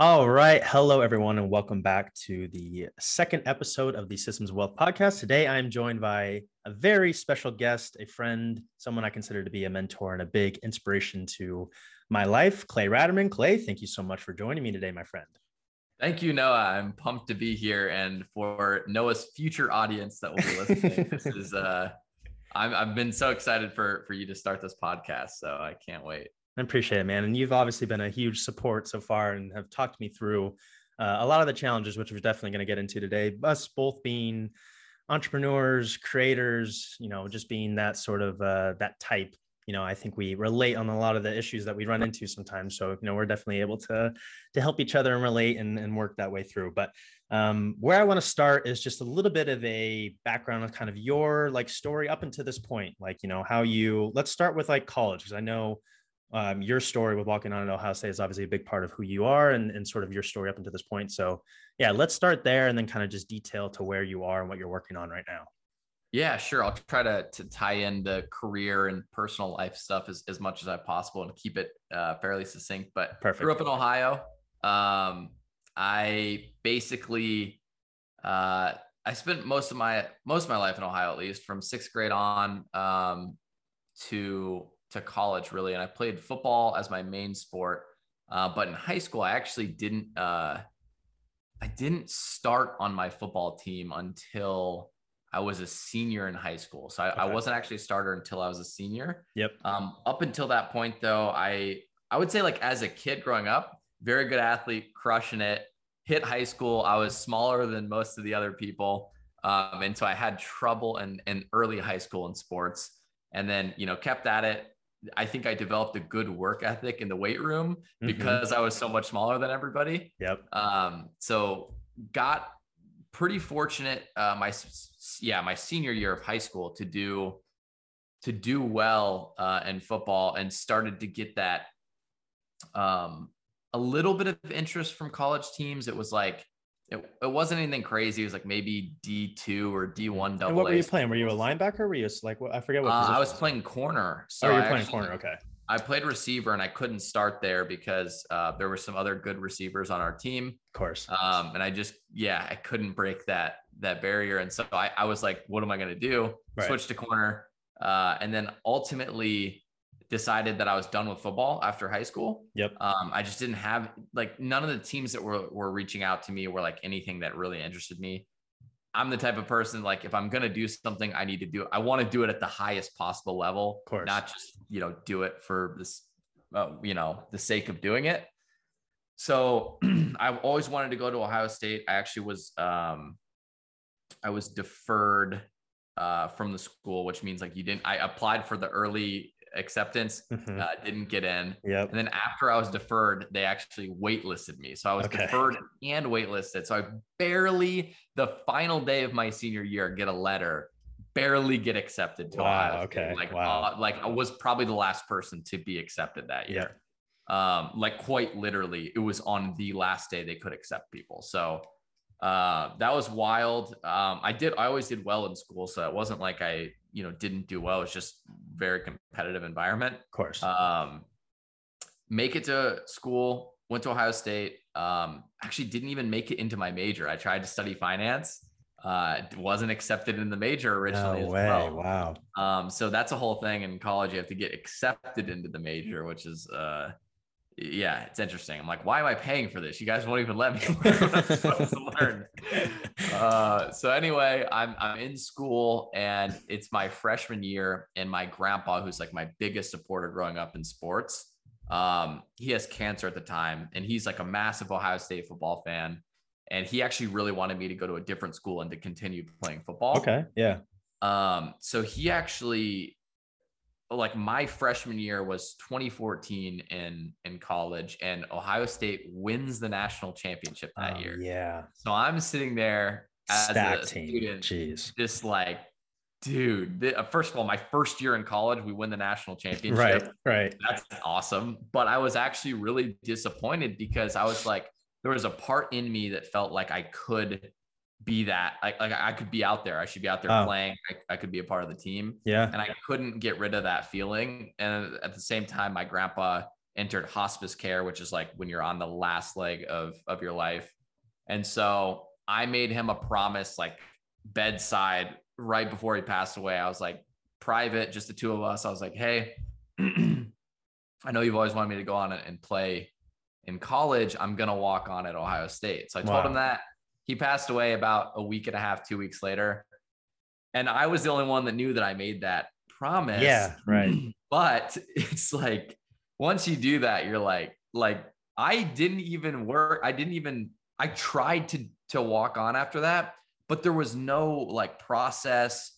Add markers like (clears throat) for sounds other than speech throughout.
All right. Hello, everyone, and welcome back to the second episode of the Systems Wealth podcast. Today, I'm joined by a very special guest, a friend, someone I consider to be a mentor and a big inspiration to my life, Clay Raterman. Clay, thank you so much for joining me today, my friend. Thank you, Noah. I'm pumped to be here. And for Noah's future audience that will be listening, (laughs) this is, uh, I'm, I've been so excited for, for you to start this podcast. So I can't wait. I appreciate it, man. And you've obviously been a huge support so far and have talked me through uh, a lot of the challenges, which we're definitely going to get into today. Us both being entrepreneurs, creators, you know, just being that sort of uh, that type. You know, I think we relate on a lot of the issues that we run into sometimes. So, you know, we're definitely able to to help each other and relate and, and work that way through. But um, where I want to start is just a little bit of a background of kind of your like story up until this point. Like, you know, how you let's start with like college because I know um, your story with walking on at Ohio State is obviously a big part of who you are and, and sort of your story up until this point. So, yeah, let's start there and then kind of just detail to where you are and what you're working on right now. Yeah, sure. I'll try to, to tie in the career and personal life stuff as, as much as I possible and keep it uh, fairly succinct. But Perfect. grew up in Ohio. Um, I basically uh, I spent most of my most of my life in Ohio, at least from sixth grade on um, to to college really, and I played football as my main sport. Uh, but in high school, I actually didn't. Uh, I didn't start on my football team until I was a senior in high school. So I, okay. I wasn't actually a starter until I was a senior. Yep. Um, up until that point, though, I I would say like as a kid growing up, very good athlete, crushing it. Hit high school, I was smaller than most of the other people, um, and so I had trouble in in early high school in sports. And then you know kept at it I think I developed a good work ethic in the weight room mm-hmm. because I was so much smaller than everybody. Yep. Um, so got pretty fortunate uh, my yeah my senior year of high school to do to do well uh, in football and started to get that um, a little bit of interest from college teams. It was like it, it wasn't anything crazy. It was like maybe D two or D one double. what were you playing? Were you a linebacker? were you like I forget what? Uh, I was playing corner. So oh, you're playing actually, corner. Okay. I played receiver and I couldn't start there because uh, there were some other good receivers on our team. Of course. Um, and I just yeah I couldn't break that that barrier, and so I, I was like, what am I gonna do? Right. Switch to corner, uh, and then ultimately decided that I was done with football after high school. Yep. Um, I just didn't have like none of the teams that were were reaching out to me were like anything that really interested me. I'm the type of person like if I'm gonna do something, I need to do it. I want to do it at the highest possible level, of course, not just you know do it for this, uh, you know, the sake of doing it. So (clears throat) I've always wanted to go to Ohio State. I actually was um, I was deferred uh, from the school, which means like you didn't. I applied for the early acceptance, mm-hmm. uh, didn't get in. Yep. And then after I was deferred, they actually waitlisted me. So I was okay. deferred and waitlisted. So I barely, the final day of my senior year, get a letter, barely get accepted to wow, Ohio. Okay. Like, wow. Uh, like I was probably the last person to be accepted that year. Yep. Um, like quite literally, it was on the last day they could accept people. So uh, that was wild. Um, I did, I always did well in school. So it wasn't like I, you know, didn't do well. It's just very competitive environment. Of course. Um, make it to school, went to Ohio State. Um, actually didn't even make it into my major. I tried to study finance. Uh, wasn't accepted in the major originally. No way. Well. Wow. Um, so that's a whole thing in college. You have to get accepted into the major, which is, uh, yeah, it's interesting. I'm like, why am I paying for this? You guys won't even let me (laughs) learn. Uh, so anyway, I'm I'm in school and it's my freshman year, and my grandpa, who's like my biggest supporter growing up in sports, um, he has cancer at the time, and he's like a massive Ohio State football fan, and he actually really wanted me to go to a different school and to continue playing football. Okay, yeah. Um, so he actually like my freshman year was 2014 in in college and ohio state wins the national championship that oh, year. yeah. So i'm sitting there as Stack a team. student Jeez. just like dude the, uh, first of all my first year in college we win the national championship. Right right. That's awesome. But i was actually really disappointed because i was like there was a part in me that felt like i could be that like, like I could be out there. I should be out there oh. playing. I, I, could be a part of the team. Yeah. And I couldn't get rid of that feeling. And at the same time, my grandpa entered hospice care, which is like when you're on the last leg of of your life. And so I made him a promise, like bedside, right before he passed away. I was like, private, just the two of us. I was like, hey, (clears throat) I know you've always wanted me to go on and play in college. I'm gonna walk on at Ohio State. So I told wow. him that. He passed away about a week and a half, two weeks later. And I was the only one that knew that I made that promise. Yeah, right. (clears throat) but it's like once you do that, you're like, like I didn't even work. I didn't even. I tried to to walk on after that, but there was no like process.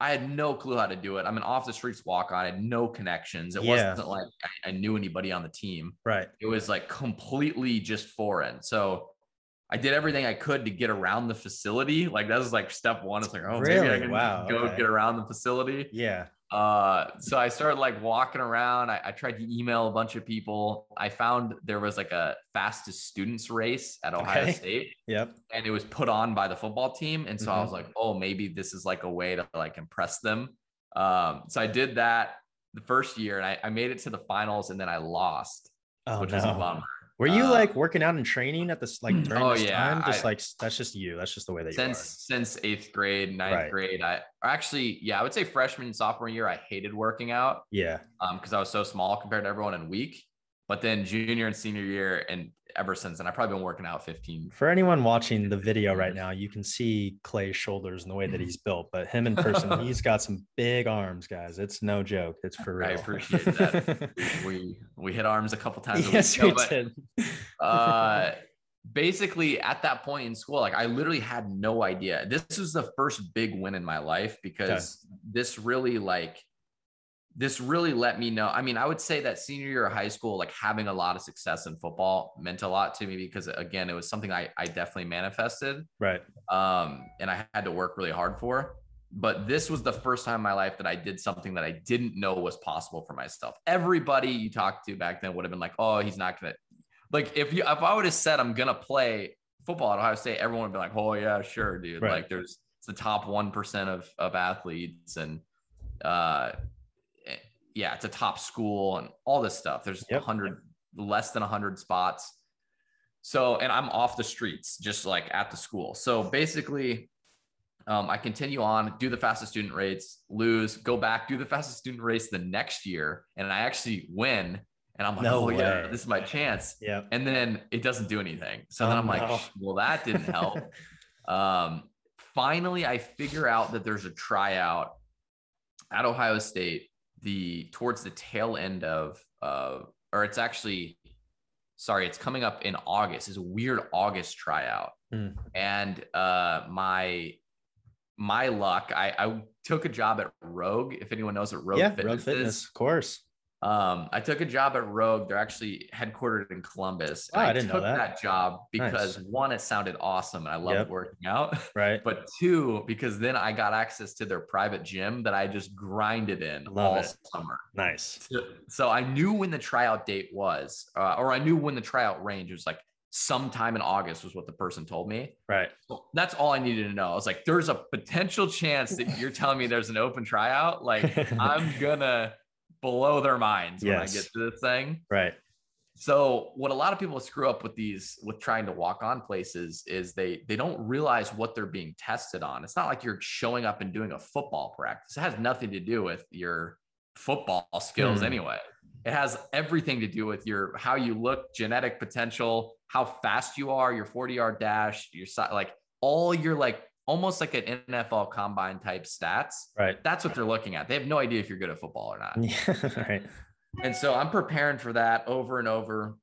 I had no clue how to do it. I'm an off the streets walk on. I had no connections. It yeah. wasn't like I, I knew anybody on the team. Right. It was like completely just foreign. So I did everything I could to get around the facility. Like that was like step one. It's like, oh, really? maybe I can wow. go okay. get around the facility. Yeah. Uh, so I started like walking around. I, I, tried to email a bunch of people. I found there was like a fastest students race at Ohio okay. State. Yep. And it was put on by the football team. And so mm-hmm. I was like, oh, maybe this is like a way to like impress them. Um, so I did that the first year and I, I made it to the finals and then I lost, oh, which no. was a bummer. Were you uh, like working out and training at this like during oh, this yeah. time? Just I, like that's just you. That's just the way that since since eighth grade, ninth right. grade. I actually, yeah, I would say freshman and sophomore year, I hated working out. Yeah. Um, because I was so small compared to everyone and weak. But then junior and senior year, and ever since then, I've probably been working out 15. For anyone watching the video right now, you can see Clay's shoulders and the way that he's built, but him in person, (laughs) he's got some big arms, guys. It's no joke. It's for real. I appreciate that. (laughs) we we hit arms a couple times. yes, we did. uh, basically, at that point in school, like I literally had no idea. This was the first big win in my life because okay. this really like this really let me know. I mean, I would say that senior year of high school, like having a lot of success in football meant a lot to me because again, it was something I, I definitely manifested. Right. Um, and I had to work really hard for. But this was the first time in my life that I did something that I didn't know was possible for myself. Everybody you talked to back then would have been like, oh, he's not gonna like if you if I would have said I'm gonna play football at Ohio State, everyone would be like, oh yeah, sure, dude. Right. Like there's it's the top one percent of of athletes and uh yeah, it's a top school and all this stuff. There's a yep. hundred less than a hundred spots. So, and I'm off the streets, just like at the school. So basically, um, I continue on, do the fastest student race, lose, go back, do the fastest student race the next year, and I actually win. And I'm like, no oh way. yeah, this is my chance. Yeah. And then it doesn't do anything. So oh, then I'm no. like, well, that didn't help. (laughs) um, finally, I figure out that there's a tryout at Ohio State the towards the tail end of uh or it's actually sorry it's coming up in august it's a weird august tryout mm. and uh my my luck I, I took a job at rogue if anyone knows what rogue yeah, fitness rogue fitness is. of course um, I took a job at Rogue. They're actually headquartered in Columbus. Oh, I, I, didn't took know that. that job because nice. one, it sounded awesome and I loved yep. working out. (laughs) Right. But two, because then I got access to their private gym that I just grinded in Love all it. summer. Nice. So, so, I knew when the tryout date was, uh, or I knew when the tryout range was like sometime in August was what the person told me. Right. So that's all I needed to know. I was like, there's a potential chance that you're telling me there's an open tryout. Like (laughs) I'm gonna blow their minds when. I get to this thing. Right. So what a lot of people screw up with these with trying to walk on places is they they don't realize what they're being tested on. It's not like you're showing up and doing a football practice. It has nothing to do with your football skills mm. anyway. It has everything to do with your how you look, genetic potential, how fast you are, your 40 yard dash, your side, like all your like almost like an NFL combine type stats. Right. That's what they're looking at. They have no idea if you're good at football or not. Yeah, (laughs) right. And so I'm preparing for that over and over.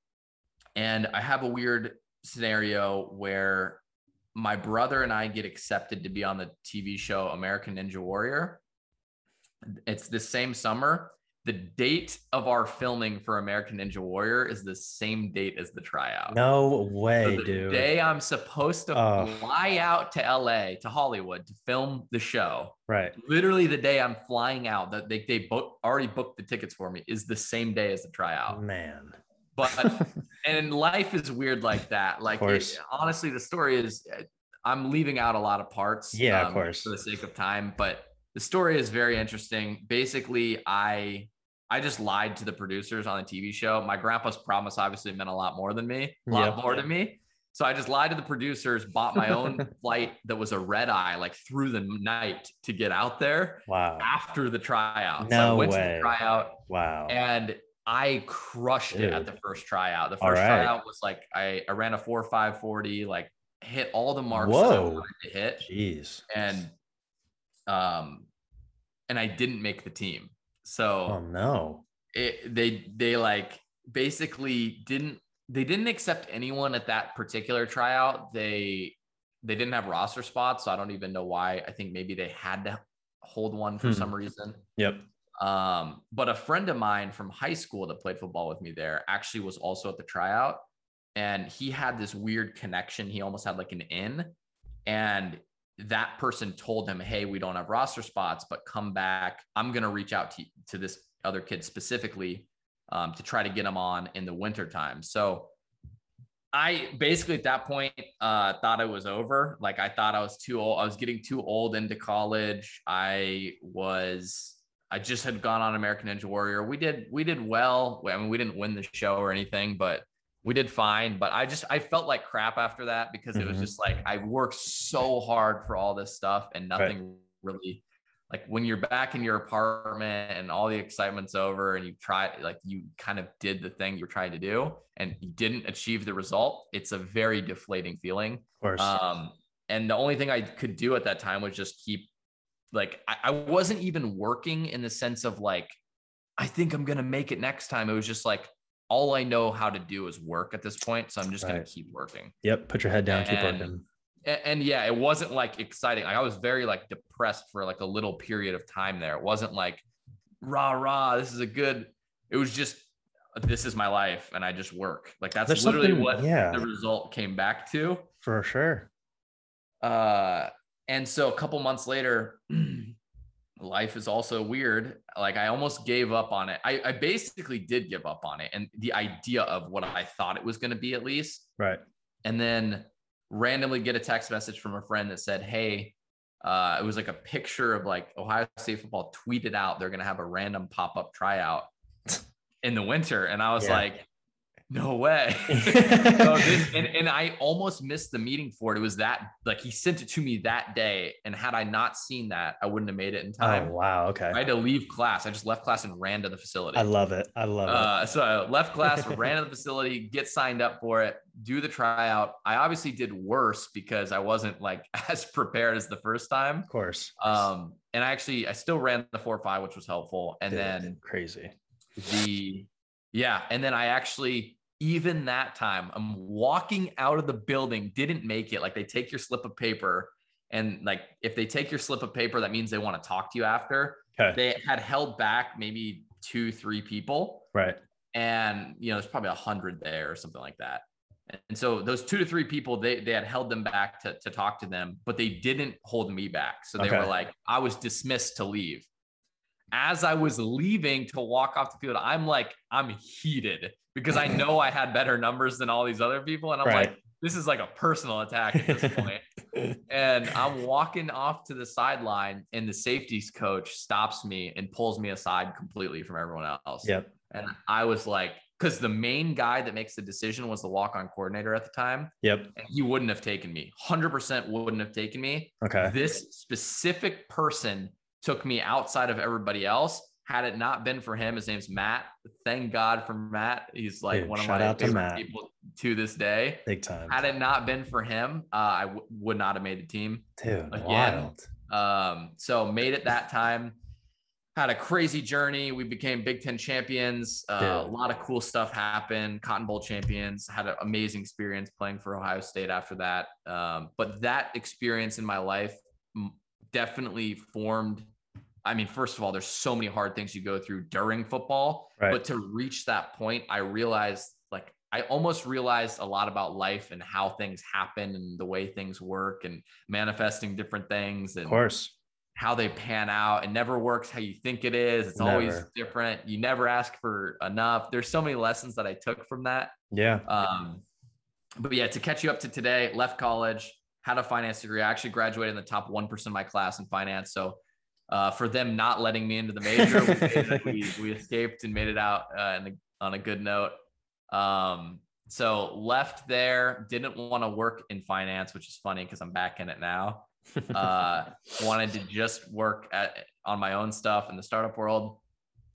And I have a weird scenario where my brother and I get accepted to be on the TV show American Ninja Warrior. It's the same summer the date of our filming for American Ninja Warrior is the same date as the tryout. No way, so the dude. Day I'm supposed to oh. fly out to LA to Hollywood to film the show. Right. Literally the day I'm flying out that they they book, already booked the tickets for me is the same day as the tryout. Man. But (laughs) and life is weird like that. Like it, honestly, the story is I'm leaving out a lot of parts. Yeah, um, of course. For the sake of time, but the story is very interesting. Basically, I I just lied to the producers on the TV show. My grandpa's promise obviously meant a lot more than me, a lot yep. more to me. So I just lied to the producers, bought my own (laughs) flight that was a red eye, like through the night to get out there. Wow. After the tryout. No so I went way. to the tryout. Wow. And I crushed Dude. it at the first tryout. The first right. tryout was like I, I ran a four five forty, like hit all the marks Whoa. that I wanted to hit. Jeez. And um and I didn't make the team. So oh no. It, they they like basically didn't they didn't accept anyone at that particular tryout. They they didn't have roster spots, so I don't even know why. I think maybe they had to hold one for hmm. some reason. Yep. Um, but a friend of mine from high school that played football with me there actually was also at the tryout. And he had this weird connection. He almost had like an in. And that person told him, Hey, we don't have roster spots, but come back. I'm going to reach out to, to this other kid specifically um, to try to get him on in the winter time. So I basically at that point uh, thought it was over. Like I thought I was too old. I was getting too old into college. I was I just had gone on American Ninja Warrior. We did we did well. I mean, we didn't win the show or anything, but we did fine. But I just I felt like crap after that because it was mm-hmm. just like I worked so hard for all this stuff and nothing right. really like when you're back in your apartment and all the excitement's over and you try like you kind of did the thing you're trying to do and you didn't achieve the result, it's a very deflating feeling. Of course. Um, and the only thing I could do at that time was just keep like I, I wasn't even working in the sense of like I think I'm gonna make it next time. It was just like all I know how to do is work at this point, so I'm just right. gonna keep working. Yep, put your head down, and, keep working. And, and yeah, it wasn't like exciting. Like I was very like depressed for like a little period of time there. It wasn't like rah rah. This is a good. It was just this is my life, and I just work. Like that's There's literally what yeah. the result came back to. For sure. Uh, and so a couple months later, (clears throat) life is also weird. Like I almost gave up on it. I, I basically did give up on it and the idea of what I thought it was going to be at least. Right. And then randomly get a text message from a friend that said, Hey, uh, it was like a picture of like Ohio State football tweeted out they're going to have a random pop up tryout in the winter. And I was yeah. like, no way. (laughs) so this, and, and I almost missed the meeting for it. It was that like he sent it to me that day. And had I not seen that, I wouldn't have made it in time. Oh, wow. Okay. I had to leave class. I just left class and ran to the facility. I love it. I love uh, it. So I left class, (laughs) ran to the facility, get signed up for it, do the tryout. I obviously did worse because I wasn't like (laughs) as prepared as the first time. Of course. Um, and I actually I still ran the four five, which was helpful. And Dude, then crazy. The yeah, and then I actually even that time, I'm walking out of the building, didn't make it. Like they take your slip of paper, and like if they take your slip of paper, that means they want to talk to you after. Okay. They had held back maybe two, three people. Right. And you know, there's probably a hundred there or something like that. And so those two to three people, they they had held them back to, to talk to them, but they didn't hold me back. So they okay. were like, I was dismissed to leave as I was leaving to walk off the field, I'm like, I'm heated because I know I had better numbers than all these other people. And I'm right. like, this is like a personal attack at this point. (laughs) and I'm walking off to the sideline, and the safeties coach stops me and pulls me aside completely from everyone else. Yep. And I was like, because the main guy that makes the decision was the walk on coordinator at the time. Yep. And he wouldn't have taken me, 100% wouldn't have taken me. Okay. This specific person took me outside of everybody else. Had it not been for him, his name's Matt. Thank God for Matt. He's like Dude, one of my favorite people to this day. Big time. Had it not been for him, uh, I w- would not have made the team. Dude, again. wild. Um, so made it that time. Had a crazy journey. We became Big Ten champions. Uh, a lot of cool stuff happened. Cotton Bowl champions. Had an amazing experience playing for Ohio State after that. Um, but that experience in my life definitely formed I mean, first of all, there's so many hard things you go through during football, right. but to reach that point, I realized like I almost realized a lot about life and how things happen and the way things work and manifesting different things and of course how they pan out. It never works how you think it is. It's never. always different. You never ask for enough. There's so many lessons that I took from that. Yeah. Um, but yeah, to catch you up to today, left college, had a finance degree. I actually graduated in the top 1% of my class in finance. So uh, for them not letting me into the major. we, we, we, escaped and made it out uh, the, on a good note. Um, so left there, didn't want to work in finance, which is funny because I'm back in it now. Uh, wanted to just work at on my own stuff in the startup world.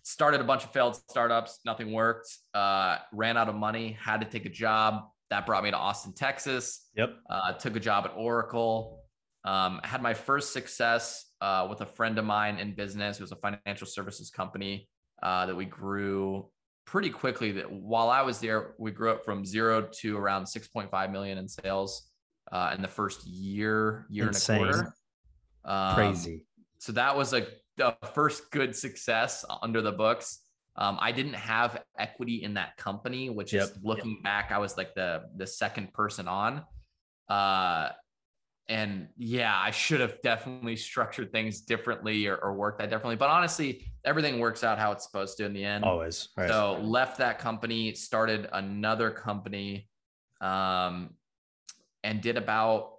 Started a bunch of failed startups, nothing worked. Uh, ran out of money, had to take a job. That brought me to Austin, Texas. Yep. Uh, took a job at Oracle. Um, had my first success uh, with a friend of mine in business. It was a financial services company uh, that we grew pretty quickly. That while I was there, we grew up from zero to around 6.5 million in sales uh, in the first year, year Insane. and a quarter. Um, Crazy. So that was a, a, first good success under the books. Um, I didn't have equity in that company, which yep. is looking yep. back, I was like the the second person on. Uh, and yeah, I should have definitely structured things differently or, or, worked that differently. But honestly, everything works out how it's supposed to in the end. Always. Right. So left that company, started another company, um, and did about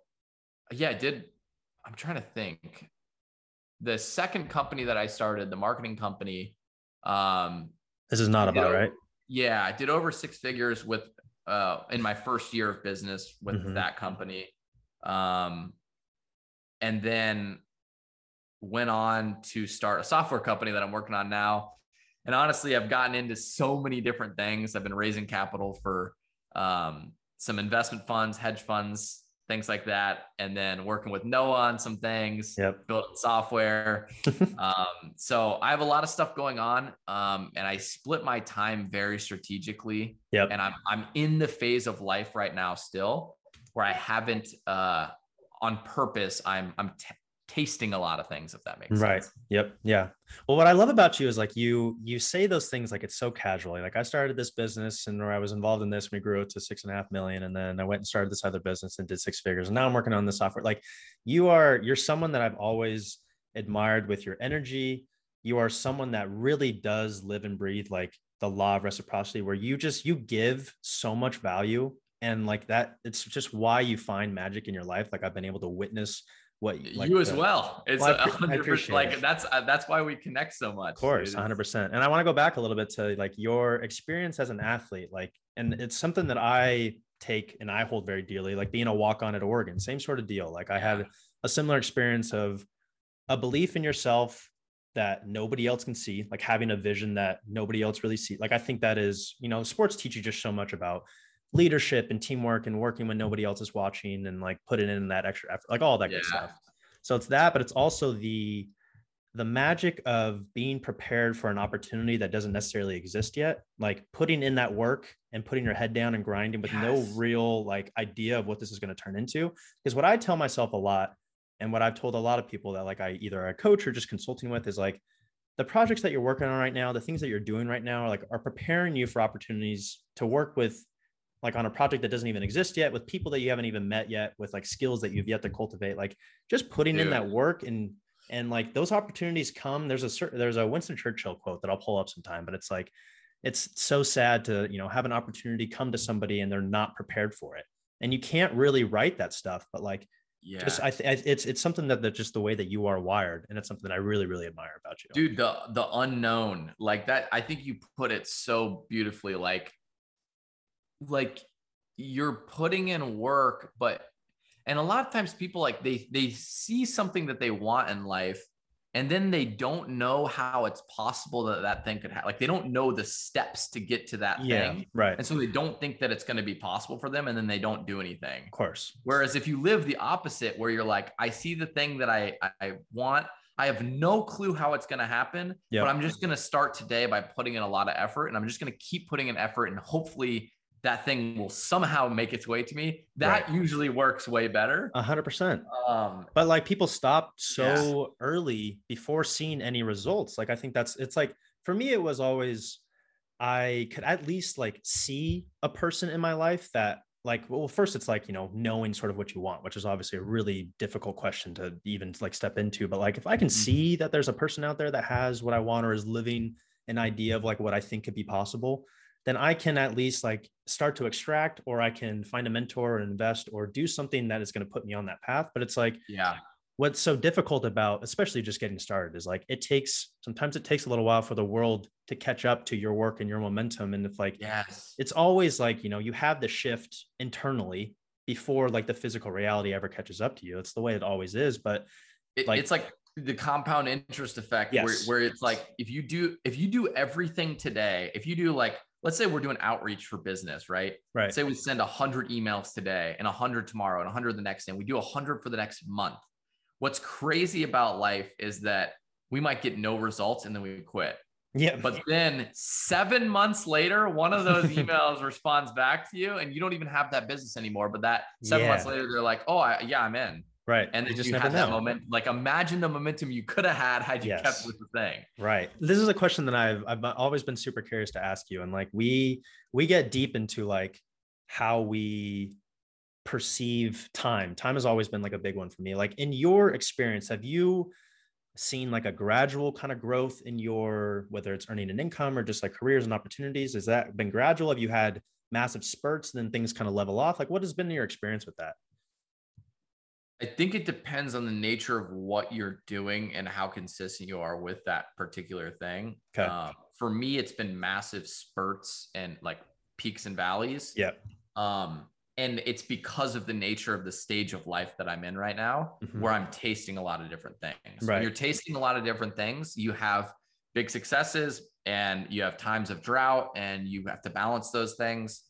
yeah, did I'm trying to think. The second company that I started, the marketing company. Um, this is not about over, right. Yeah, I did over six figures with uh in my first year of business with mm-hmm. that company um, and then went on to start a software company that I'm working on now. And honestly, I've gotten into so many different things. I've been raising capital for um, some investment funds, hedge funds, things like that, and then working with Noah on some things, yep. building software. (laughs) um, so I have a lot of stuff going on, um, and I split my time very strategically. Yep. And I'm I'm in the phase of life right now still where I haven't uh, on purpose. I'm I'm t- tasting a lot of things if that makes right. sense. Right. Yep. Yeah. Well, what I love about you is like you you say those things like it's so casually. Like I started this business and where I was involved in this, we grew it to six and a half million, and then I went and started this other business and did six figures. And now I'm working on the software. Like you are you're someone that I've always admired with your energy. You are someone that really does live and breathe like the law of reciprocity where you just you give so much value and like that it's just why you find magic in your life. Like i've been able to witness what like, you as the, well. It's well, I, like it. that's uh, that's why we connect so much of course 100% and i want to go back a little bit to like your experience as an athlete like and it's something that i take and i hold very dearly like being a walk-on at oregon same sort of deal. Like i had a similar experience of a belief in yourself that nobody else can see like having a vision that nobody else really see. Like i think that is you know sports teach you just so much about leadership and teamwork and working when nobody else is watching and like putting in that extra effort, like all that yeah. good stuff. So it's that, but it's also the the magic of being prepared for an opportunity that doesn't necessarily exist yet, like putting in that work and putting your head down and grinding with yes. no real like idea of what this is going to turn into. Because what I tell myself a lot, and what I've told a lot of people that like I either a coach or just consulting with is like the projects that you're working on right now, the things that you're doing right now, are like are preparing you for opportunities to work with like on a project that doesn't even exist yet with people that you haven't even met yet with like skills that you've yet to cultivate like just putting Dude. in that work and and like those opportunities come. There's a certain there's a winston churchill quote that i'll pull up sometime but it's like it's so sad to you know have an opportunity come to somebody and they're not prepared for it. And you can't really write that stuff but like yeah. Just i th- it's it's something that that's just the way that you are wired and it's something that i really really admire about you. Dude the the unknown like that i think you put it so beautifully like like you're putting in work but and a lot of times people like they they see something that they want in life and then they don't know how it's possible that that thing could happen like they don't know the steps to get to that yeah, thing. right. And so they don't think that it's going to be possible for them and then they don't do anything. Of course. Whereas if you live the opposite where you're like i see the thing that i i want I have no clue how it's going to happen, yep. but I'm just going to start today by putting in a lot of effort and I'm just going to keep putting in effort and hopefully that thing will somehow make its way to me. That right. usually works way better. A hundred percent. Um, but like people stop so yeah. early before seeing any results. Like I think that's it's like for me, it was always I could at least like see a person in my life that like well first it's like you know knowing sort of what you want which is obviously a really difficult question to even like step into but like if i can mm-hmm. see that there's a person out there that has what i want or is living an idea of like what i think could be possible then I can at least like start to extract or I can find a mentor or invest or do something that is going to put me on that path. But it's like, yeah, what's so difficult about especially just getting started is like it takes sometimes it takes a little while for the world to catch up to your work and your momentum and if like yes it's always like you know you have the shift internally before like the physical reality ever catches up to you it's the way it always is but it, like, it's like the compound interest effect yes. where, where it's like if you do if you do everything today if you do like let's say we're doing outreach for business right? Right. Say we send 100 emails today and 100 tomorrow and 100 the next day and we do 100 for the next month. What's crazy about life is that we might get no results and then we quit. Yeah. But then seven months later one of those (laughs) emails responds back to you and you don't even have that business anymore but that seven yeah. months later they're like oh I, yeah i'm in Right. And then just you had that moment. Like imagine the momentum you could have had had you yes. kept with the thing. Right. This is a question that I've I've always been super curious to ask you. And like we we get deep into like how we perceive time. Time has always been like a big one for me. Like in your experience, have you seen like a gradual kind of growth in your whether it's earning an income or just like careers and opportunities? Has that been gradual? Have you had massive spurts and then things kind of level off? Like what has been your experience with that? I think it depends on the nature of what you're doing and how consistent you are with that particular thing. Okay. Um, for me, it's been massive spurts and like peaks and valleys. Yeah. Um, and it's because of the nature of the stage of life that I'm in right now, mm-hmm. where I'm tasting a lot of different things. Right. When you're tasting a lot of different things, you have big successes and you have times of drought, and you have to balance those things.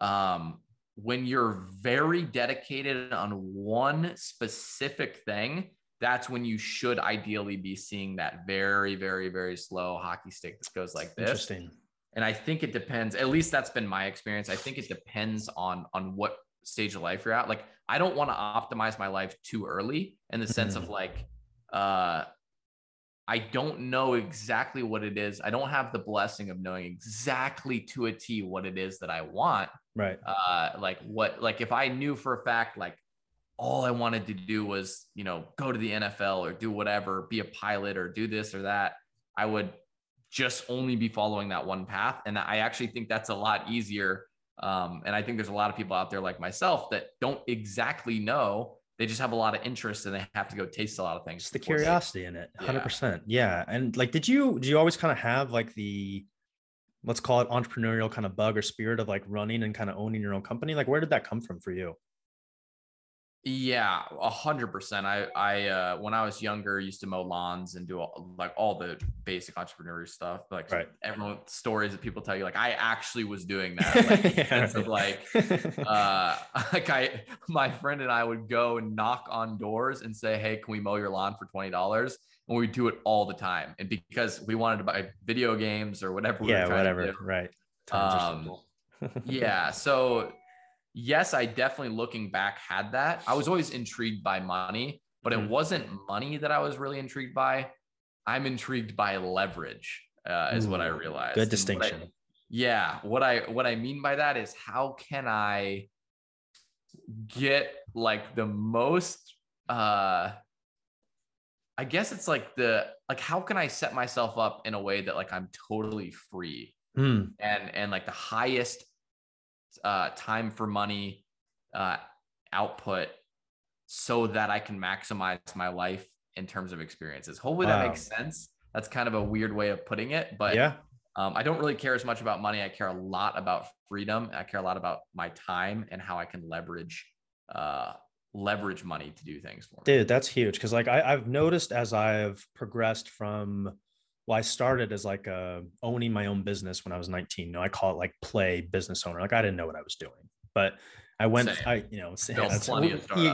Um, when you're very dedicated on one specific thing, that's when you should ideally be seeing that very, very, very slow hockey stick that goes like this. Interesting. And I think it depends. At least that's been my experience. I think it depends on on what stage of life you're at. Like I don't want to optimize my life too early in the sense mm-hmm. of like uh I don't know exactly what it is. I don't have the blessing of knowing exactly to a T what it is that I want. Right. Uh, like what, like if I knew for a fact, like all I wanted to do was, you know, go to the NFL or do whatever, be a pilot or do this or that, I would just only be following that one path. And I actually think that's a lot easier. Um, and I think there's a lot of people out there like myself that don't exactly know they just have a lot of interest and they have to go taste a lot of things. It's the curiosity in it. 100%. Yeah. yeah. And like, did you, did you always kind of have like the, let's call it entrepreneurial kind of bug or spirit of like running and kind of owning your own company? Like, where did that come from for you? Yeah, a hundred percent. I, I, uh, when I was younger, used to mow lawns and do all, like all the basic entrepreneurial stuff. Like right. everyone stories that people tell you, like I actually was doing (laughs) that. Like, yeah, right. of like, (laughs) uh, (laughs) like I, my friend and I would go and knock on doors and say, Hey, can we mow your lawn for $20? And we do it all the time. And because we wanted to buy video games or whatever. We yeah, whatever. Right. Um, (laughs) yeah. So yes, I definitely looking back had that. I was always intrigued by money, but it mm-hmm. wasn't money that I was really intrigued by. I'm intrigued by leverage, uh, is Ooh, what I realized. Good distinction. What I, yeah, what I what I mean by that is how can I get like the most uh I guess it's like the like how can I set myself up in a way that like I'm totally free mm. and and like the highest uh, time for money uh, output so that I can maximize my life in terms of experiences. Hopefully that makes sense. That's kind of a weird way of putting it, but yeah. Um, I don't really care as much about money. I care a lot about freedom. I care a lot about my time and how I can leverage uh, leverage money to do things for me. Dude, that's huge. Cause like I, I've noticed as I've progressed from well, I started as like uh, owning my own business when I was 19. You know, I call it like play business owner. Like I didn't know what I was doing, but I went, Same. I, you know, (laughs)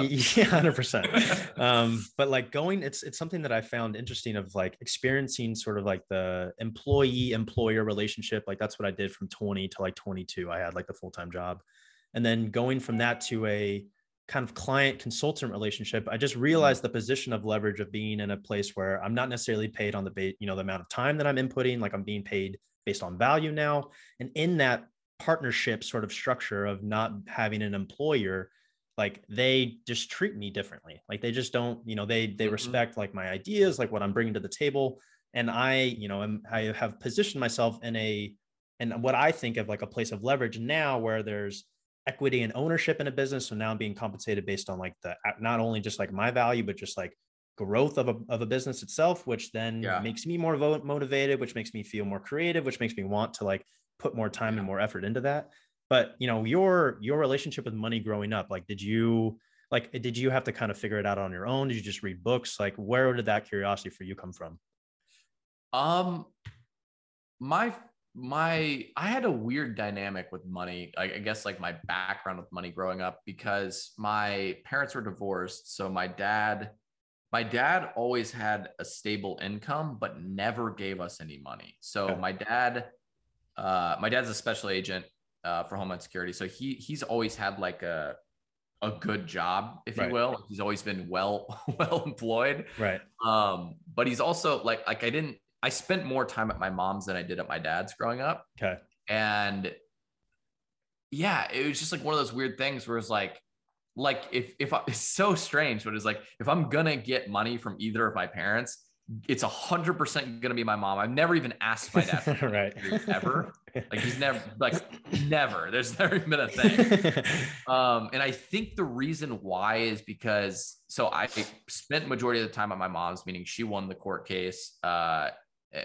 (laughs) yeah, hundred percent. (laughs) Um, but like going, it's, it's something that I found interesting of like experiencing sort of like the employee employer relationship. Like that's what I did from 20 to like 22. I had like the full-time job and then going from that to a kind of client consultant relationship i just mm-hmm. realized the position of leverage of being in a place where i'm not necessarily paid on the bait you know the amount of time that i'm inputting like i'm being paid based on value now and in that partnership sort of structure of not having an employer like they just treat me differently like they just don't you know they they mm-hmm. respect like my ideas like what i'm bringing to the table and i you know am, i have positioned myself in a and what i think of like a place of leverage now where there's equity and ownership in a business. So now I'm being compensated based on like the not only just like my value, but just like growth of a, of a business itself, which then yeah. makes me more motivated, which makes me feel more creative, which makes me want to like put more time and more effort into that. But you know, your your relationship with money growing up, like did you like did you have to kind of figure it out on your own? Did you just read books? Like where did that curiosity for you come from? Um my my I had a weird dynamic with money. I, I, guess like my background with money growing up because my parents were divorced. So my dad, my dad always had a stable income, but never gave us any money. So okay. my dad, uh, my dad's a special agent uh, for Homeland Security. So he he's always had like a a good job, if right. you will. He's always been well (laughs) well employed. Right. Um, but he's also like like I didn't I spent more time at my mom's than I did at my dad's growing up. Okay. And yeah, it was just like one of those weird things where it's like, like if if I, (laughs) it's so strange, but it's like if I'm gonna get money from either of my parents, it's a hundred percent gonna be my mom. I've never even asked my dad (laughs) right ever. (laughs) Like he's never like never. There's never been a thing. um, and I think the reason why is because so I spent majority of the time at my mom's, meaning she won the court case. Uh,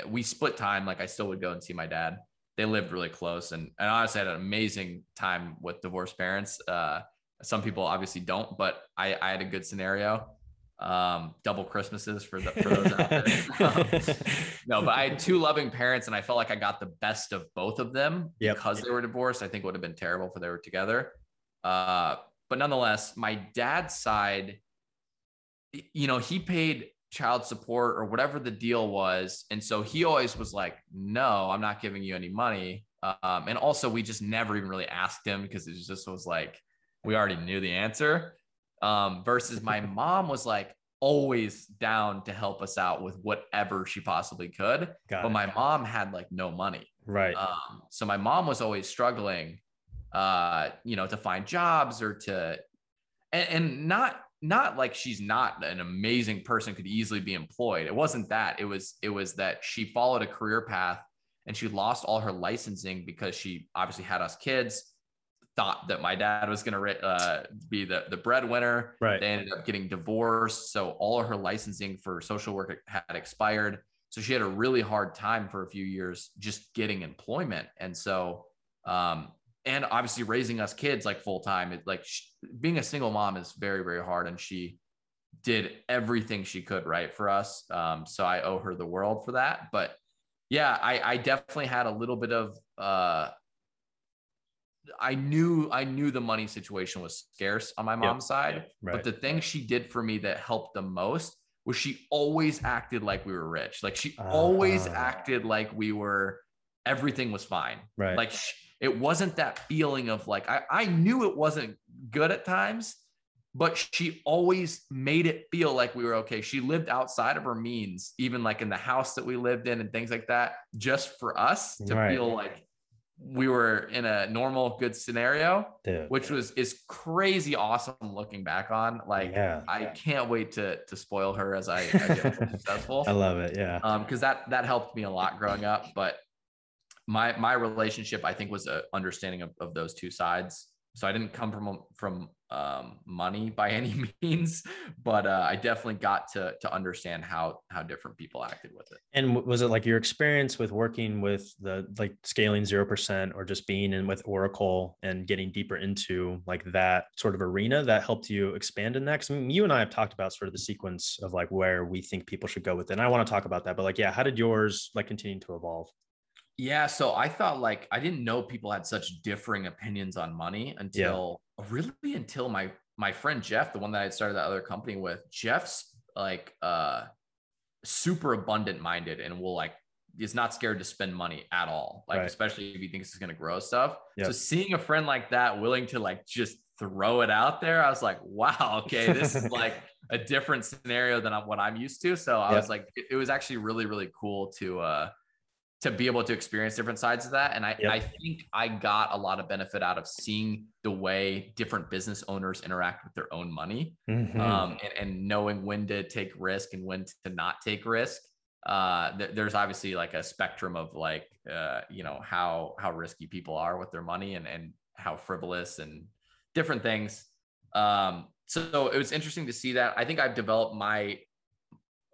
we split time. Like I still would go and see my dad. They lived really close, and and honestly, I had an amazing time with divorced parents. Uh, some people obviously don't, but I, I had a good scenario. Um, double Christmases for the for those out there. (laughs) no, but I had two loving parents, and I felt like I got the best of both of them yep. because they were divorced. I think would have been terrible if they were together. Uh, but nonetheless, my dad's side, you know, he paid child support or whatever the deal was. And so he always was like, no, I'm not giving you any money. Um, and also, we just never even really asked him because it just was like, we already knew the answer. Um, versus my (laughs) mom was like, always down to help us out with whatever she possibly could. Got but it. my mom had like no money. Right. Um, so my mom was always struggling, uh, you know, to find jobs or to, and, and not not like she's not an amazing person could easily be employed. It wasn't that. It was it was that she followed a career path and she lost all her licensing because she obviously had us kids thought that my dad was going to uh, be the, the breadwinner. Right. They ended up getting divorced so all of her licensing for social work had expired. So she had a really hard time for a few years just getting employment. And so um, and obviously raising us kids like full time it like she, being a single mom is very very hard and she did everything she could right for us um, so i owe her the world for that but yeah i i definitely had a little bit of uh I knew I knew the money situation was scarce on my mom's yep, side, yep, right. but the thing she did for me that helped the most was she always acted like we were rich. Like she uh, always ah. acted like we were everything was fine. Right. Like she, it wasn't that feeling of like I, I knew it wasn't good at times but she always made it feel like we were okay she lived outside of her means even like in the house that we lived in and things like that just for us to right. feel like we were in a normal good scenario Dude. which was is crazy awesome looking back on like yeah. i can't wait to to spoil her as i, I get (laughs) successful i love it yeah um because that that helped me a lot growing up but my my relationship i think was a understanding of, of those two sides. So i didn't come from from um, money by (laughs) any means but uh, i definitely got to to understand how how different people acted with it. And was it like your experience with working with the like scaling 0% or just being in with oracle and getting deeper into like that sort of arena that helped you expand in that? Because I mean, you and i have talked about sort of the sequence of like where we think people should go with it. And i want to talk about that but like yeah how did yours like continue to evolve yeah, so I thought like I didn't know people had such differing opinions on money until yeah. really until my my friend Jeff, the one that I started that other company with, Jeff's like uh super abundant minded and will like is not scared to spend money at all. Like right. especially if he thinks it's gonna grow stuff. Yep. So seeing a friend like that willing to like just throw it out there, I was like, wow, okay, this is like (laughs) a different scenario than what I'm used to. So I yep. was like, it, it was actually really, really cool to uh to be able to experience different sides of that. And I, yep. I think I got a lot of benefit out of seeing the way different business owners interact with their own money mm-hmm. um, and, and, knowing when to take risk and when to not take risk. Uh, th- there's obviously like a spectrum of like, uh, you know, how, how risky people are with their money and, and how frivolous and different things. Um, so it was interesting to see that. I think I've developed my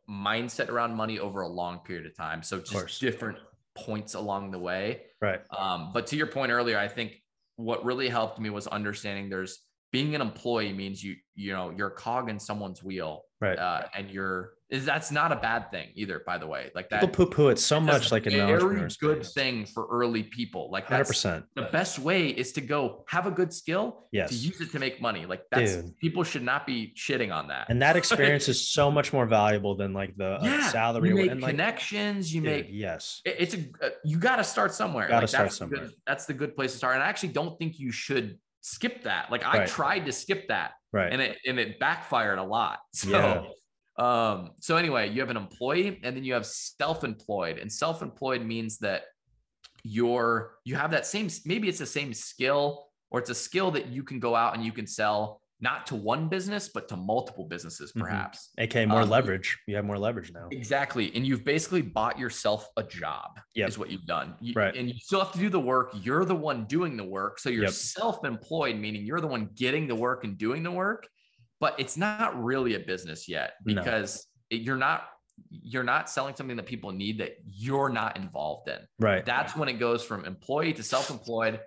mindset around money over a long period of time. So just different points along the way. Right. Um, but to your point earlier, I think what really helped me was understanding there's being an employee means you you know you're a cog in someone's wheel right uh, and you're is that's not a bad thing either by the way like that people poo-poo it so much like a very good thing for early people like that's 100% the best way is to go have a good skill yes. to use it to make money like that's Dude. people should not be shitting on that and that (laughs) experience is so much more valuable than like the uh, yeah, salary you make and connections you Dude, make yes it's a uh, you got to start somewhere gotta like, start that's somewhere good, that's the good place to start and i actually don't think you should skip that. Like I right. tried to skip that. Right. And it and it backfired a lot. (laughs) So yeah. Um, so anyway, you have an employee and then you have self-employed. And self-employed means that you're you have that same maybe it's the same skill or it's a skill that you can go out and you can sell not to one business, but to multiple businesses, mm-hmm. perhaps. Mm-hmm. AK more um, leverage. You have more leverage now. Exactly. And you've basically bought yourself a job, yep. is what you've done. You, right. And you still have to do the work. You're the one doing the work. So you're yep. self employed, meaning you're the one getting the work and doing the work. But it's not really a business yet because no. it, you're not you're not selling something that people need that you're not involved in. Right. That's when it goes from employee to self-employed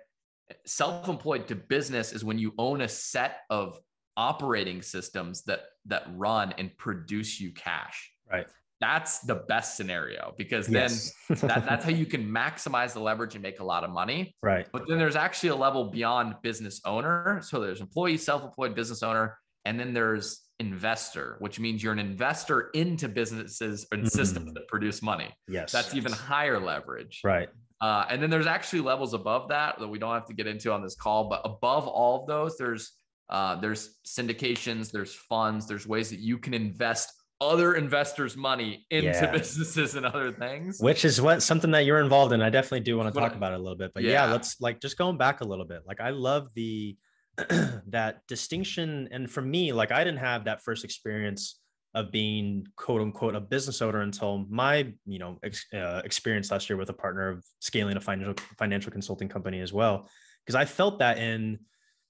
self-employed to business is when you own a set of operating systems that that run and produce you cash right that's the best scenario because then yes. that, that's how (laughs) you can maximize the leverage and make a lot of money right but then there's actually a level beyond business owner so there's employee self-employed business owner and then there's investor which means you're an investor into businesses and mm. systems that produce money yes that's even higher leverage right uh, and then there's actually levels above that that we don't have to get into on this call. But above all of those, there's uh, there's syndications, there's funds, there's ways that you can invest other investors' money into yeah. businesses and other things. Which is what something that you're involved in. I definitely do want to talk about it a little bit. But yeah. yeah, let's like just going back a little bit. Like I love the (clears throat) that distinction. And for me, like I didn't have that first experience of being quote unquote a business owner until my you know ex, uh, experience last year with a partner of scaling a financial financial consulting company as well because i felt that in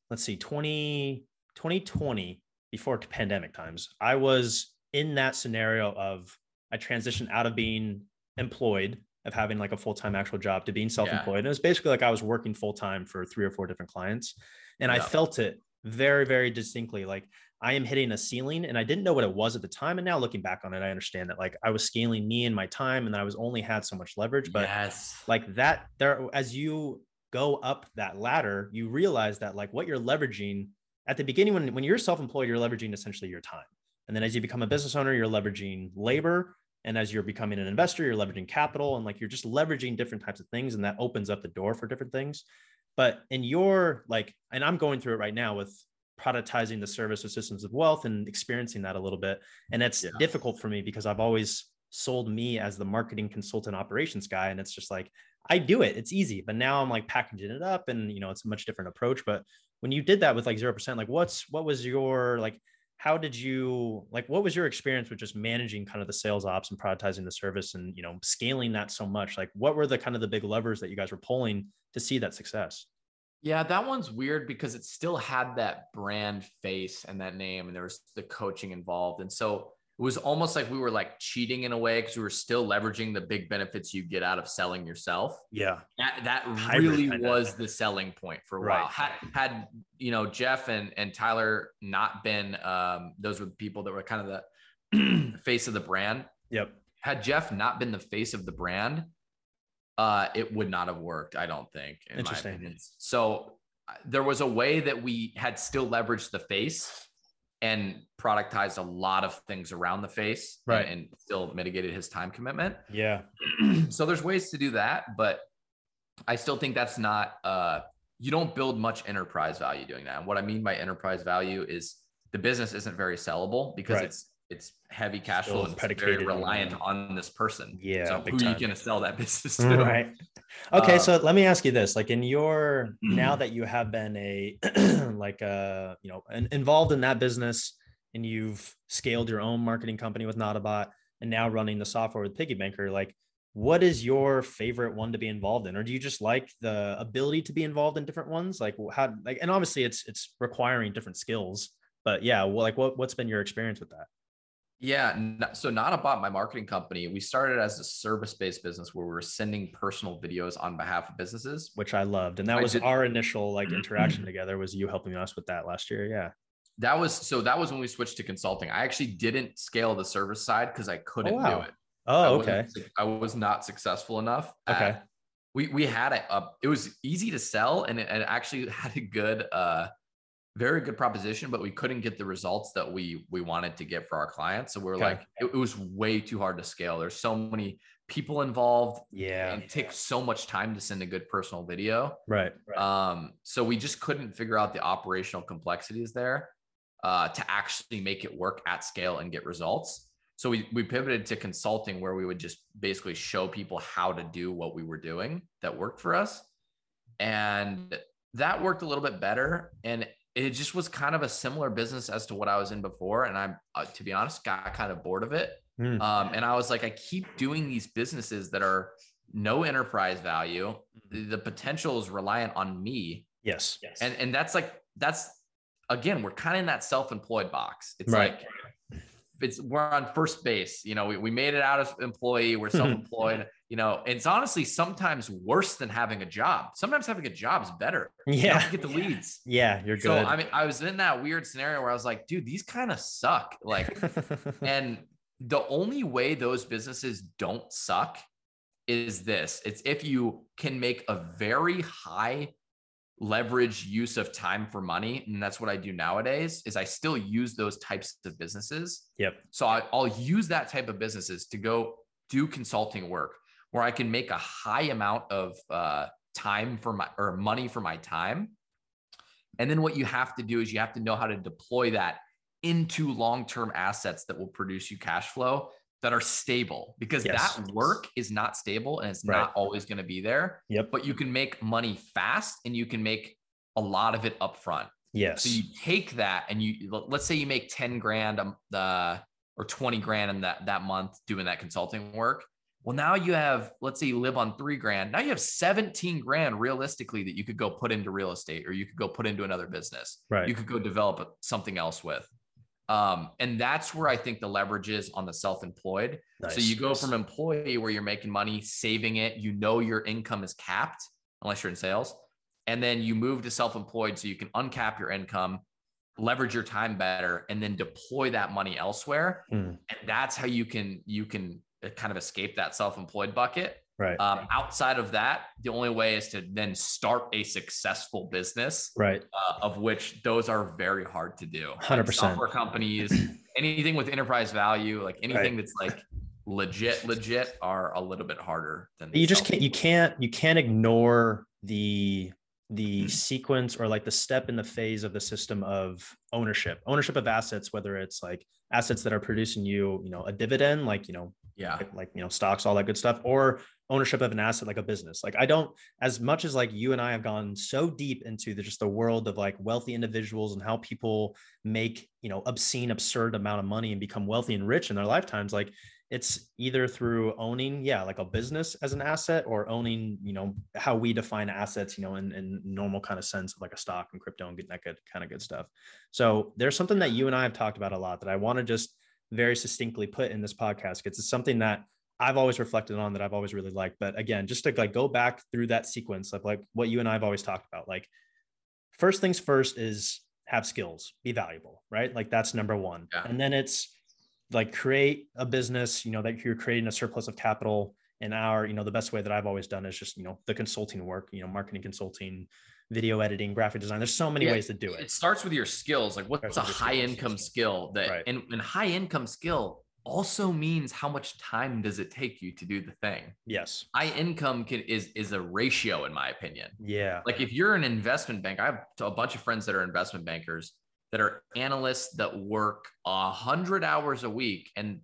let's see 20 2020 before pandemic times i was in that scenario of i transitioned out of being employed of having like a full-time actual job to being self-employed yeah. and it was basically like i was working full-time for three or four different clients and yeah. i felt it very very distinctly like I am hitting a ceiling and I didn't know what it was at the time. And now looking back on it, I understand that like I was scaling me and my time and that I was only had so much leverage. But yes. like that there as you go up that ladder, you realize that like what you're leveraging at the beginning when, when you're self-employed, you're leveraging essentially your time. And then as you become a business owner, you're leveraging labor. And as you're becoming an investor, you're leveraging capital and like you're just leveraging different types of things. And that opens up the door for different things. But in your like, and I'm going through it right now with productizing the service of systems of wealth and experiencing that a little bit. And it's yeah. difficult for me because I've always sold me as the marketing consultant operations guy. And it's just like, I do it, it's easy. But now I'm like packaging it up and, you know, it's a much different approach. But when you did that with like 0%, like what's, what was your, like, how did you like what was your experience with just managing kind of the sales ops and productizing the service and you know scaling that so much like what were the kind of the big levers that you guys were pulling to see that success yeah, that one's weird because it still had that brand face and that name, and there was the coaching involved. And so it was almost like we were like cheating in a way because we were still leveraging the big benefits you get out of selling yourself. Yeah. That, that really was the selling point for a right. while. Had, had, you know, Jeff and, and Tyler not been, um, those were the people that were kind of the (clears throat) face of the brand. Yep. Had Jeff not been the face of the brand, uh, it would not have worked. I don't think. In Interesting. My opinion. So uh, there was a way that we had still leveraged the face and productized a lot of things around the face, right, and, and still mitigated his time commitment. (clears throat) Yeah. so there's ways to do that, but I still think that's not. Uh, you don't build much enterprise value doing that. And what I mean by enterprise value is the business isn't very sellable because right. it's it's heavy cash Still flow and very reliant on, this person. Yeah. So who time. are you going to sell that (laughs) business to? Right. Okay. Uh, so let me ask you this, like in your, now that you have been a, (clears throat) like, uh, you know, involved in that business and you've scaled your own marketing company with Notabot and now running the software with Piggy Banker, like what is your favorite one to be involved in? Or do you just like the ability to be involved in different ones? Like how, like, and obviously it's, it's requiring different skills, but yeah, well, like what, what's been your experience with that? Yeah. So Not-A-Bot, my marketing company, we started as a service-based business where we were sending personal videos on behalf of businesses, which I loved. And that I was did... our initial like interaction together was you helping us with that last year. Yeah. That was so that was when we switched to consulting. I actually didn't scale the service side because I couldn't oh, wow. do it. Oh, okay. I was not successful enough. Okay. At, we we had it up. It was easy to sell and it, it actually (laughs) had a good uh very good proposition, but we couldn't get the results that we we wanted to get for our clients. So we are okay. like, it, it, was way too hard to scale. There's so many people involved. Yeah. And it takes so much time to send a good personal video. Right, right. Um, so we just couldn't figure out the operational complexities there uh, to actually make it work at scale and get results. So we we pivoted to consulting where we would just basically show people how to do what we were doing that worked for us. And that worked a little bit better. And it just was kind of a similar business as to what I was in before. And I'm, uh, to be honest, got kind of bored of it. Mm. Um, and I was like, I keep doing these businesses that are no enterprise value. The, the potential is reliant on me. Yes. yes. And, and that's like, that's again, we're kind of in that self-employed box. It's right. like, it's we're on first base. You know, we, we made it out as employee, we're (laughs) self-employed. You know, it's honestly sometimes worse than having a job. Sometimes having a job is better. Yeah. You get the leads. Yeah, you're good. So I mean, I was in that weird scenario where I was like, dude, these kind of suck. Like, (laughs) and the only way those businesses don't suck is this it's if you can make a very high leverage use of time for money and that's what i do nowadays is i still use those types of businesses yep so I, will use that type of businesses to go do consulting work where i can make a high amount of uh, time for my or money for my time and then what you have to do is you have to know how to deploy that into long-term assets that will produce you cash flow that are stable because yes. that work is not stable and it's right. not always going to be there. Yep. But you can make money fast and you can make a lot of it upfront. Yes. So you take that and you let's say you make 10 grand um, uh, or 20 grand in that that month doing that consulting work. Well, now you have, let's say you live on three grand. Now you have 17 grand realistically that you could go put into real estate or you could go put into another business. Right. You could go develop something else with. Um, and that's where I think the leverage is on the self-employed. Nice. So you go from employee where you're making money, saving it, you know your income is capped unless you're in sales. And then you move to self-employed so you can uncap your income, leverage your time better, and then deploy that money elsewhere. Mm. And that's how you can you can kind of escape that self-employed bucket Right. Um, outside of that, the only way is to then start a successful business. Right. Uh, of which those are very hard to do. Hundred like percent. Software companies, anything with enterprise value, like anything right. that's like legit, legit, are a little bit harder than. You just can't. You can't. You can't ignore the the sequence or like the step in the phase of the system of ownership ownership of assets whether it's like assets that are producing you you know a dividend like you know yeah. like, you know stocks all that good stuff or ownership of an asset like a business. Like i don't as much as like you and i have gone so deep into the, just the world of like wealthy individuals and how people make you know obscene absurd amount of money and become wealthy and rich in their lifetimes like it's either through owning yeah like a business as an asset or owning you know how we define assets you know in, in normal kind of sense of like a stock and crypto and getting that good kind of good stuff. So there's something that you and i have talked about a lot that i want to just very succinctly put in this podcast because it's something that I've always reflected on that I've always really liked. But again, just to like go back through that sequence of like what you and I have always talked about, like first things first is have skills, be valuable, right? Like that's number one. Yeah. And then it's like create a business, you know, that you're creating a surplus of capital. And our, you know, the best way that I've always done is just, you know, the consulting work, you know, marketing consulting, video editing, graphic design. There's so many yeah, ways to do it. It starts with your skills. Like what's a high income skill that right. and, and high income skill also means how much time does it take you to do the thing yes high income can is is a ratio in my opinion yeah like if you're an investment bank i have a bunch of friends that are investment bankers that are analysts that work a hundred hours a week and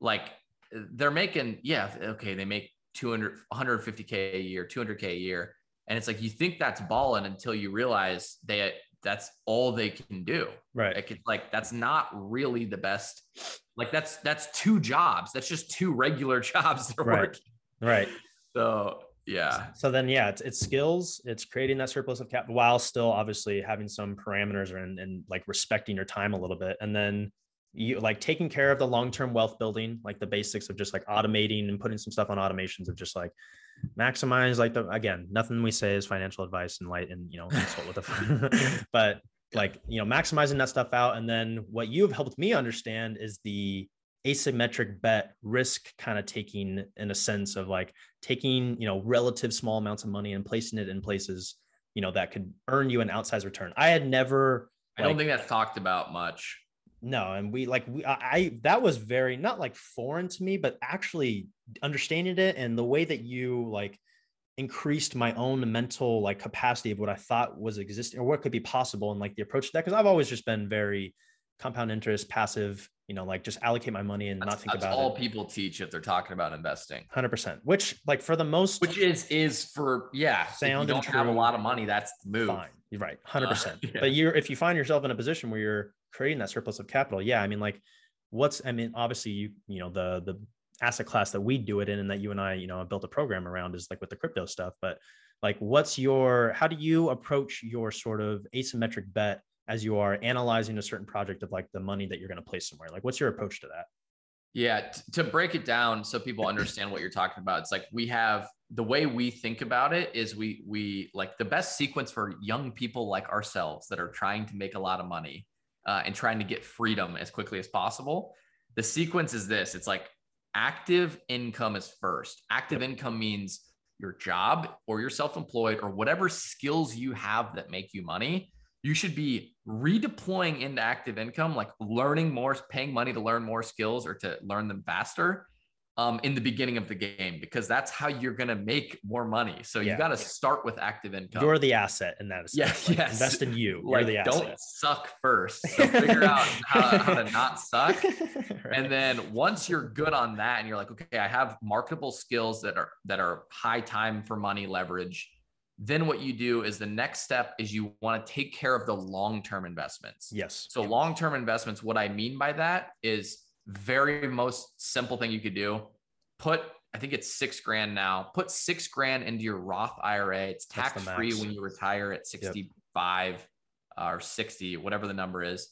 like they're making yeah okay they make 200 150k a year 200k a year and it's like you think that's balling until you realize they that's all they can do. Right. Like it's like that's not really the best. Like that's that's two jobs. That's just two regular (laughs) jobs they're right. working. Right. So yeah. So then yeah, it's, it's skills, it's creating that surplus of capital while still obviously having some parameters and, and like respecting your time a little bit. And then you like taking care of the long-term wealth building, like the basics of just like automating and putting some stuff on automations of just like maximize like the again, nothing we say is financial advice and light and you know, with the (laughs) (laughs) but like you know, maximizing that stuff out. And then what you've helped me understand is the asymmetric bet risk kind of taking in a sense of like taking you know relative small amounts of money and placing it in places you know that could earn you an outsized return. I had never i don't think that's talked about much no and we like we I, I that was very not like foreign to me but actually understanding it and the way that you like increased my own mental like capacity of what i thought was existing or what could be possible and like the approach to that because i've always just been very compound interest passive you know like just allocate my money and that's, not think that's about all it. people teach if they're talking about investing 100% which like for the most which is is for yeah sound if you don't have a lot of money that's the move fine you're right 100% uh, (laughs) yeah. but you're if you find yourself in a position where you're creating that surplus of capital. Yeah i mean like what's i mean obviously you you know the the asset class that we do it in and that you and i you know built a program around is like with the crypto stuff. But like what's your how do you approach your sort of asymmetric bet as you are analyzing a certain project of like the money that you're going to place somewhere? Like what's your approach to that? Yeah t- to break it down so people understand what you're talking about it's like we have the way we think about it is we we like the best sequence for young people like ourselves that are trying to make a lot of money uh, and trying to get freedom as quickly as possible. The sequence is this it's like active income is first. Active income means your job or you're self employed or whatever skills you have that make you money. You should be redeploying into active income, like learning more, paying money to learn more skills or to learn them faster um, in the beginning of the game because that's how you're going to make more money. So yeah. you got to start with active income. You're the asset in that. Yeah, like, yes. Invest in you. You're the asset. Don't suck first. So (laughs) figure out how, how, to not suck. (laughs) right. And then once you're good on that, and you're like, okay, I have marketable skills that are that are high time for money leverage. Then what you do is the next step is you want to take care of the long-term investments. Yes. So long-term investments, what I mean by that is very most simple thing you could do. Put i think it's six grand now. Put six grand into your roth ira it's tax free when you retire at 65 yep. uh, or 60 whatever the number is.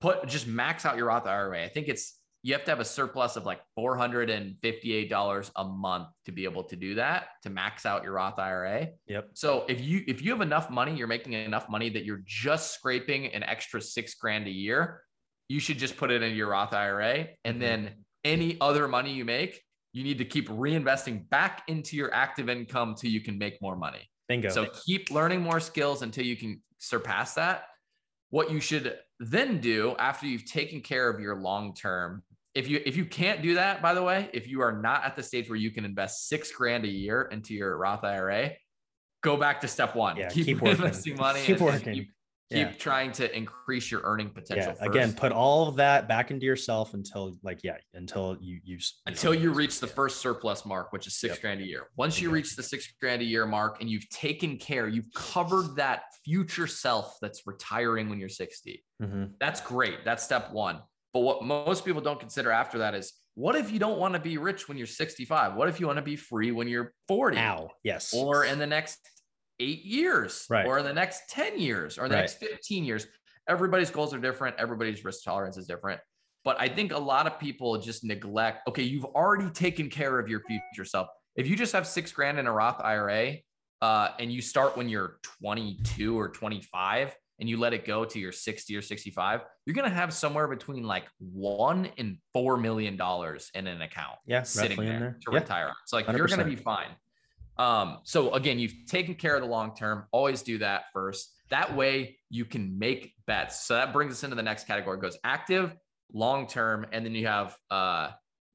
Put just max out your roth ira i think it's you have to have a surplus of like $458 a month to be able to do that to max out your roth ira yep. So if you if you have enough money you're making enough money that you're just scraping an extra six grand a year you should just put it in your Roth IRA. And mm-hmm. then any other money you make, you need to keep reinvesting back into your active income till you can make more money. Bingo. So keep learning more skills until you can surpass that. What you should then do after you've taken care of your long term, if you if you can't do that, by the way, if you are not at the stage where you can invest six grand a year into your Roth IRA, go back to step one. Yeah, keep, keep (laughs) investing money. Keep working. Keep, keep yeah. trying to increase your earning potential. Yeah. Again, put all of that back into yourself until like, yeah, until you you until you reach the first surplus mark, which is six yep. grand a year. Once you reach the six grand a year mark and you've taken care, you've covered that future self that's retiring when you're 60. Mm-hmm. That's great. That's step one. But what most people don't consider after that is what if you don't want to be rich when you're 65? What if you want to be free when you're 40? Now, yes. Or in the next eight years right. or in the next 10 years or the right. next 15 years. Everybody's goals are different. Everybody's risk tolerance is different. But I think a lot of people just neglect, okay, you've already taken care of your future self. If you just have six grand in a Roth IRA uh, and you start when you're 22 or 25 and you let it go to your 60 or 65, you're going to have somewhere between like one and $4 million in an account yeah, sitting there, there, to yeah. retire. So like 100%. you're going to be fine. Um, so again, you've taken care of the long term. Always do that first. That way you can make bets. So that brings us into the next category. It goes active, long term, and then you have uh,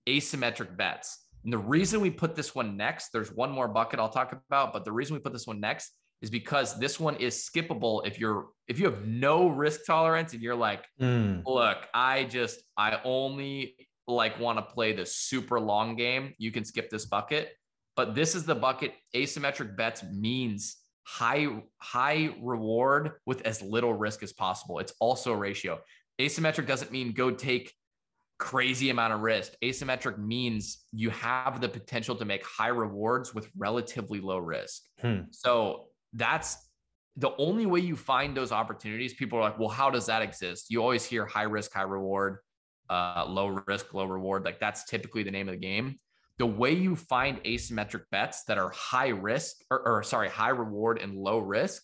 asymmetric bets. And the reason we put this one next, there's one more bucket I'll talk about, but the reason we put this one next is because this one is skippable if you're if you have no risk tolerance and you're like, mm. look, I just I only like want to play the super long game. You can skip this bucket but this is the bucket. Asymmetric bets means high high reward with as little risk as possible. It's also a ratio. Asymmetric doesn't mean go take crazy amount of risk. Asymmetric means you have the potential to make high rewards with relatively low risk. Hmm. So that's the only way you find those opportunities. People are like, well, how does that exist? You always hear high risk, high reward. uh, low risk, low reward. Like that's typically the name of the game. The way you find asymmetric bets that are high risk or, or sorry, high reward and low risk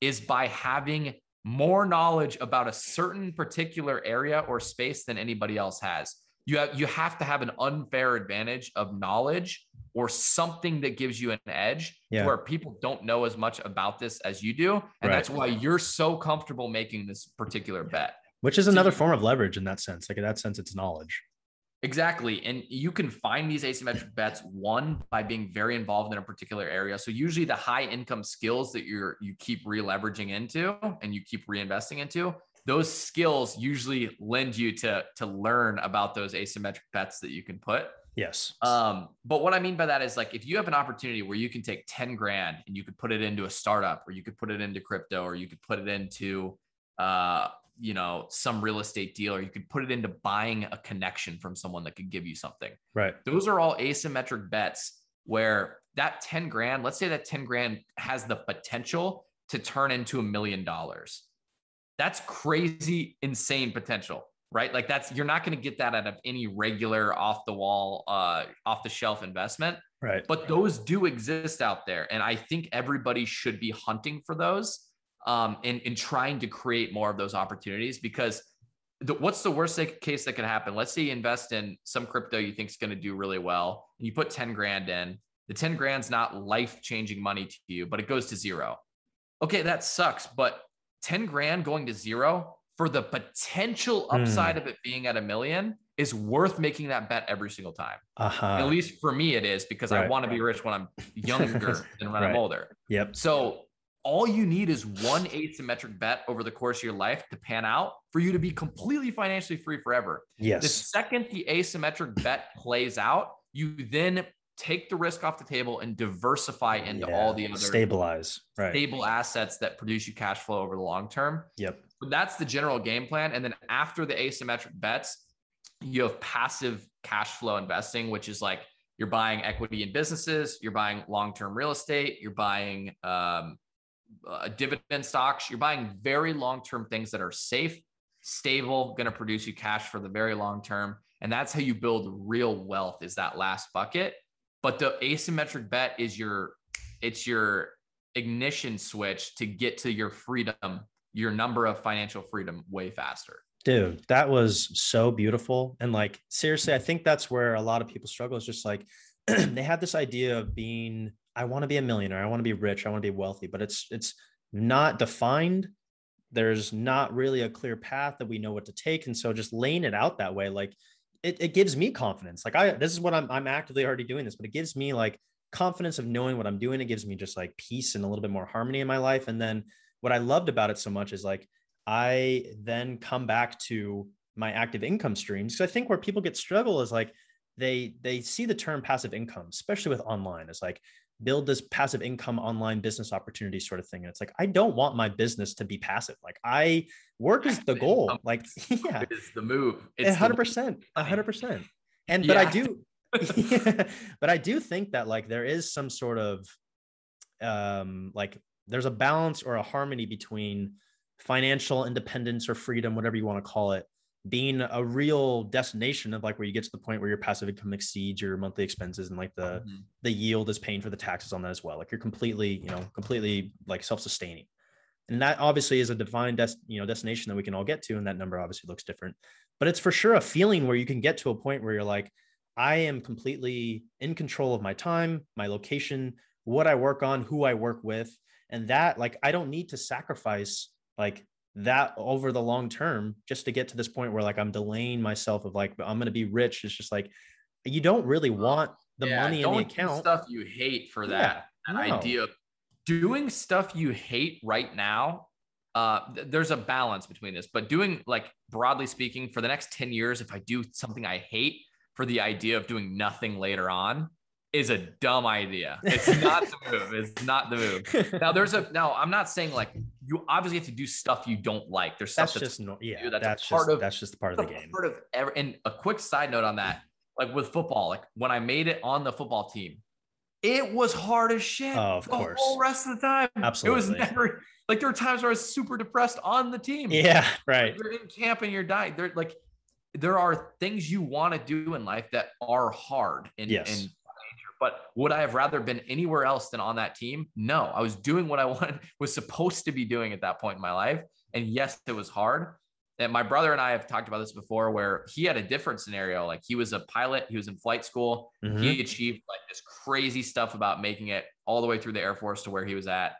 is by having more knowledge about a certain particular area or space than anybody else has. You have you have to have an unfair advantage of knowledge or something that gives you an edge yeah. where people don't know as much about this as you do. And right. that's why you're so comfortable making this particular bet. Which is another form of leverage in that sense. Like in that sense, it's knowledge. Exactly. And you can find these asymmetric bets one by being very involved in a particular area. So usually the high income skills that you're you keep re-leveraging into and you keep reinvesting into, those skills usually lend you to to learn about those asymmetric bets that you can put. Yes. Um, but what I mean by that is like if you have an opportunity where you can take 10 grand and you could put it into a startup or you could put it into crypto or you could put it into uh, you know, some real estate deal or you could put it into buying a connection from someone that could give you something. Right. Those are all asymmetric bets where that 10 grand, let's say that 10 grand has the potential to turn into a million dollars. That's crazy, insane potential right? Like that's you're not going to get that out of any regular off the wall, uh, off the shelf investment. Right. But those do exist out there, and I think everybody should be hunting for those, um, and and trying to create more of those opportunities because. The, what's the worst case that could happen? Let's say you invest in some crypto you think is going to do really well, and you put 10 grand in. The 10 grand's not life changing money to you, but it goes to zero. Okay, that sucks. But 10 grand going to zero for the potential upside mm. of it being at a million is worth making that bet every single time. Uh-huh. At least for me, it is because right. I want to be rich when I'm younger (laughs) than when right. I'm older. Yep. So all you need is one asymmetric bet over the course of your life to pan out for you to be completely financially free forever. Yes. The second the asymmetric bet plays out, you then take the risk off the table and diversify into yeah. all the other stabilize right. stable assets that produce you cash flow over the long term. Yep. But that's the general game plan. And then after the asymmetric bets, you have passive cash flow investing, which is like you're buying equity in businesses, you're buying long-term real estate, you're buying um, uh, dividend stocks, you're buying very long-term things that are safe, stable, going to produce you cash for the very long term. And that's how you build real wealth is that last bucket. But the asymmetric bet is your it's your ignition switch to get to your freedom, your number of financial freedom way faster. Dude, that was so beautiful. And like seriously, I think that's where a lot of people struggle is just like (clears throat) they have this idea of being I want to be a millionaire, I want to be rich, I want to be wealthy, but it's it's not defined. There's not really a clear path that we know what to take. And so just laying it out that way, like it, it gives me confidence. Like I, this is what I'm, I'm actively already doing this, but it gives me like confidence of knowing what I'm doing. It gives me just like peace and a little bit more harmony in my life. And then what I loved about it so much is like, I then come back to my active income streams. Cause I think where people get struggle is like, they, they see the term passive income, especially with online. It's like, build this passive income online business opportunity sort of thing. And it's like, I don't want my business to be passive. Like I work is the goal. Like, (laughs) yeah, it's the move. It's hundred percent, hundred percent. And, but I do, yeah, (laughs) (laughs) but I do think that like there is some sort of, um, like there's a balance or a harmony between financial independence or freedom, whatever you want to call it, being a real destination of like where you get to the point where your passive income exceeds your monthly expenses and like the mm-hmm. the yield is paying for the taxes on that as well. Like you're completely you know completely like self-sustaining. And that obviously is a defined des- you know destination that we can all get to and that number obviously looks different. But it's for sure a feeling where you can get to a point where you're like i am completely in control of my time my location what i work on who i work with. And that like i don't need to sacrifice like that over the long term just to get to this point where like I'm delaying myself of like I'm going to be rich. It's just like you don't really want the yeah, money in the account. stuff you hate for that, yeah, no. idea of doing stuff you hate right now. Uh, th- there's a balance between this, but doing like broadly speaking, for the next 10 years, if I do something I hate for the idea of doing nothing later on, is a dumb idea. It's not the move. It's not the move. Now there's a (laughs) now I'm not saying like you obviously have to do stuff you don't like. There's stuff that's, that's just no, yeah. that's, that's part just, of that's just part of the game. Part of every, and a quick side note on that, like with football, like when I made it on the football team, it was hard as shit. Oh, of the course. whole rest of the time. Absolutely. It was never like there were times where I was super depressed on the team. Yeah, right. Like, you're in camp and you're dying. They're like there are things you want to do in life that are hard and, yes. and but would I have rather been anywhere else than on that team? No, I was doing what I (laughs) wanted, was supposed to be doing at that point in my life. And yes, it was hard. And my brother and I have talked about this before where he had a different scenario. Like he was a pilot, he was in flight school. Mm-hmm. He achieved like this crazy stuff about making it all the way through the Air Force to where he was at.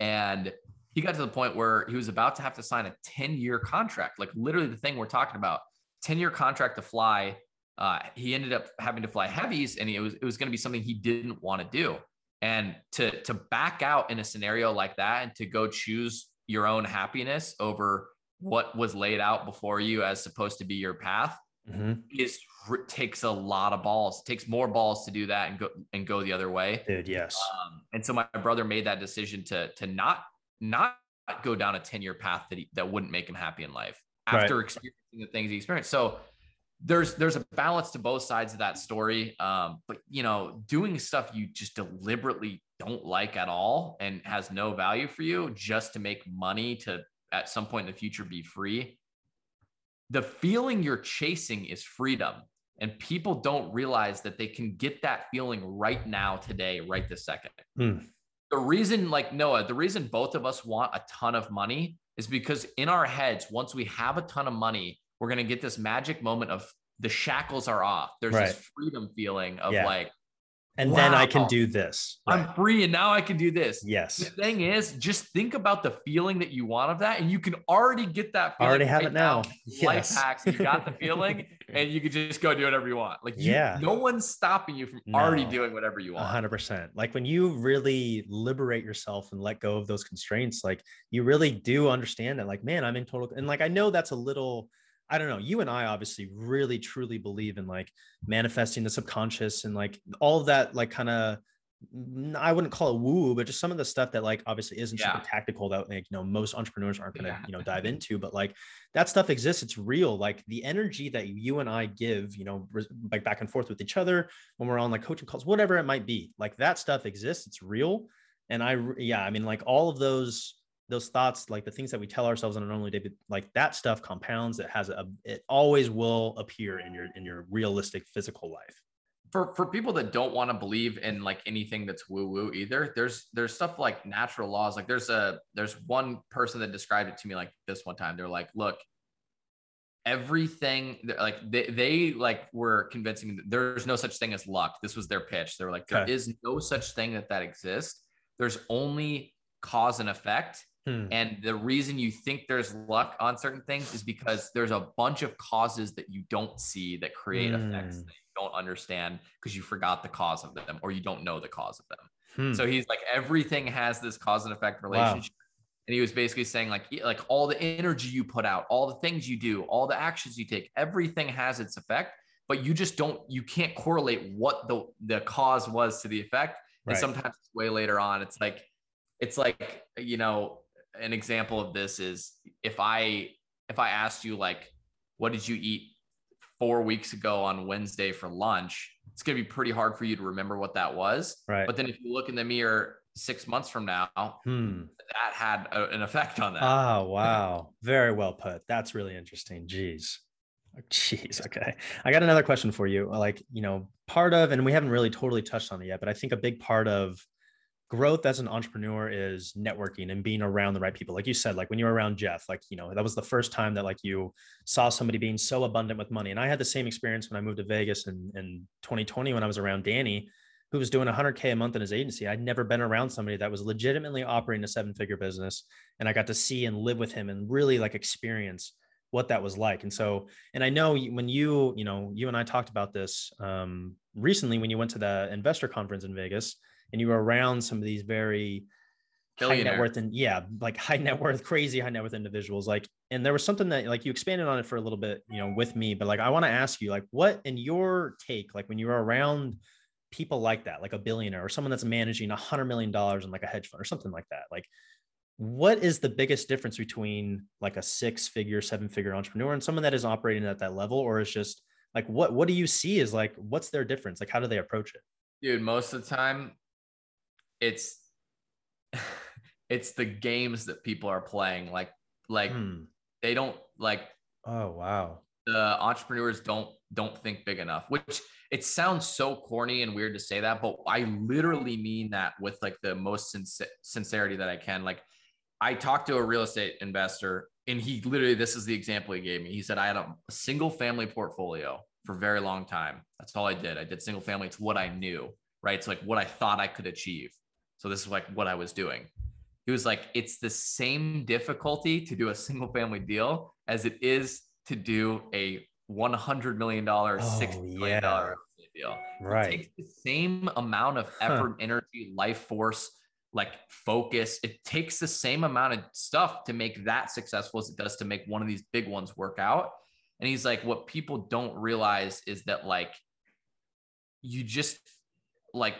And he got to the point where he was about to have to sign a 10 year contract, like literally the thing we're talking about 10 year contract to fly. Uh, he ended up having to fly heavies and it was, it was going to be something he didn't want to do. And to, to back out in a scenario like that and to go choose your own happiness over what was laid out before you as supposed to be your path mm-hmm. is takes a lot of balls. It takes more balls to do that and go and go the other way. Dude, yes. Um, and so my brother made that decision to to not not go down a 10 year path that he, that wouldn't make him happy in life after right. experiencing the things he experienced. So there's there's a balance to both sides of that story. Um, but you know, doing stuff you just deliberately don't like at all and has no value for you just to make money to at some point in the future be free. The feeling you're chasing is freedom. And people don't realize that they can get that feeling right now, today, right this second. Mm. The reason, like Noah, the reason both of us want a ton of money is because in our heads, once we have a ton of money, we're going to get this magic moment of the shackles are off. There's right. this freedom feeling of yeah. like, and wow, then I can do this. Right. I'm free and now I can do this. Yes. The thing is, just think about the feeling that you want of that, and you can already get that. Feeling already have right it now. now. Yes. Life hacks. You got the (laughs) feeling, and you can just go do whatever you want. Like, you, yeah, no one's stopping you from no. already doing whatever you want. hundred percent. Like when you really liberate yourself and let go of those constraints, like you really do understand that. Like, man, I'm in total. And like I know that's a little I don't know. You and I obviously really truly believe in like manifesting the subconscious and like all of that, like kind of, I wouldn't call it woo, but just some of the stuff that like obviously isn't yeah. super tactical that like, you know, most entrepreneurs aren't going to, yeah. you know, dive into, but like that stuff exists. It's real. Like the energy that you and I give, you know, like back and forth with each other when we're on like coaching calls, whatever it might be, like that stuff exists. It's real. And I, yeah, I mean, like all of those those thoughts, like the things that we tell ourselves on a normal day, like that stuff compounds. It has a, it always will appear in your in your realistic physical life. For for people that don't want to believe in like anything that's woo woo either, there's there's stuff like natural laws. Like there's a there's one person that described it to me like this one time. They're like, look, everything like they, they like were convincing that there's no such thing as luck. This was their pitch. They were like, there okay. is no such thing that that exists. There's only cause and effect Hmm. And the reason you think there's luck on certain things is because there's a bunch of causes that you don't see that create hmm. effects that you don't understand because you forgot the cause of them or you don't know the cause of them. Hmm. So he's like, everything has this cause and effect relationship. Wow. And he was basically saying, like, like all the energy you put out, all the things you do, all the actions you take, everything has its effect, but you just don't, you can't correlate what the the cause was to the effect. And sometimes it's way later on. It's like, it's like, you know, an example of this is if I if I asked you like, what did you eat four weeks ago on Wednesday for lunch? It's gonna be pretty hard for you to remember what that was. Right. But then if you look in the mirror six months from now, hmm. that had a, an effect on that. Oh wow, very well put. That's really interesting. Jeez. Jeez. Okay. I got another question for you. Like, you know, part of, and we haven't really totally touched on it yet, but I think a big part of growth as an entrepreneur is networking and being around the right people. Like you said like when you were around jeff like you know that was the first time that like you saw somebody being so abundant with money. And i had the same experience when i moved to vegas in, in 2020 when i was around danny who was doing 100k a month in his agency. I'd never been around somebody that was legitimately operating a seven figure business and i got to see and live with him and really like experience what that was like. And so and i know when you you know you and i talked about this um, recently when you went to the investor conference in vegas and you were around some of these very high net worth and yeah, like (laughs) high net worth, crazy high net worth individuals. Like, and there was something that like you expanded on it for a little bit, you know, with me, but like I want to ask you, like, what in your take, like when you were around people like that, like a billionaire or someone that's managing a hundred million dollars in like a hedge fund or something like that, like what is the biggest difference between like a six figure, seven figure entrepreneur and someone that is operating at that level, or is just like what what do you see is like what's their difference? Like how do they approach it? Dude, most of the time it's (laughs) it's the games that people are playing like like hmm. they don't like oh wow the entrepreneurs don't don't think big enough, which it sounds so corny and weird to say that, but I literally mean that with like the most sincerity that I can. Like I talked to a real estate investor and he literally, this is the example he gave me. He said, I had a, a single family portfolio for a very long time. That's all I did. I did single family. It's what I knew, right? It's like what I thought I could achieve. So this is like what I was doing. He was like, it's the same difficulty to do a single family deal as it is to do a $100 million, oh, $60 million yeah. deal. Right. It takes the same amount of effort, huh. energy, life force, like focus. It takes the same amount of stuff to make that successful as it does to make one of these big ones work out. And he's like, what people don't realize is that like you just like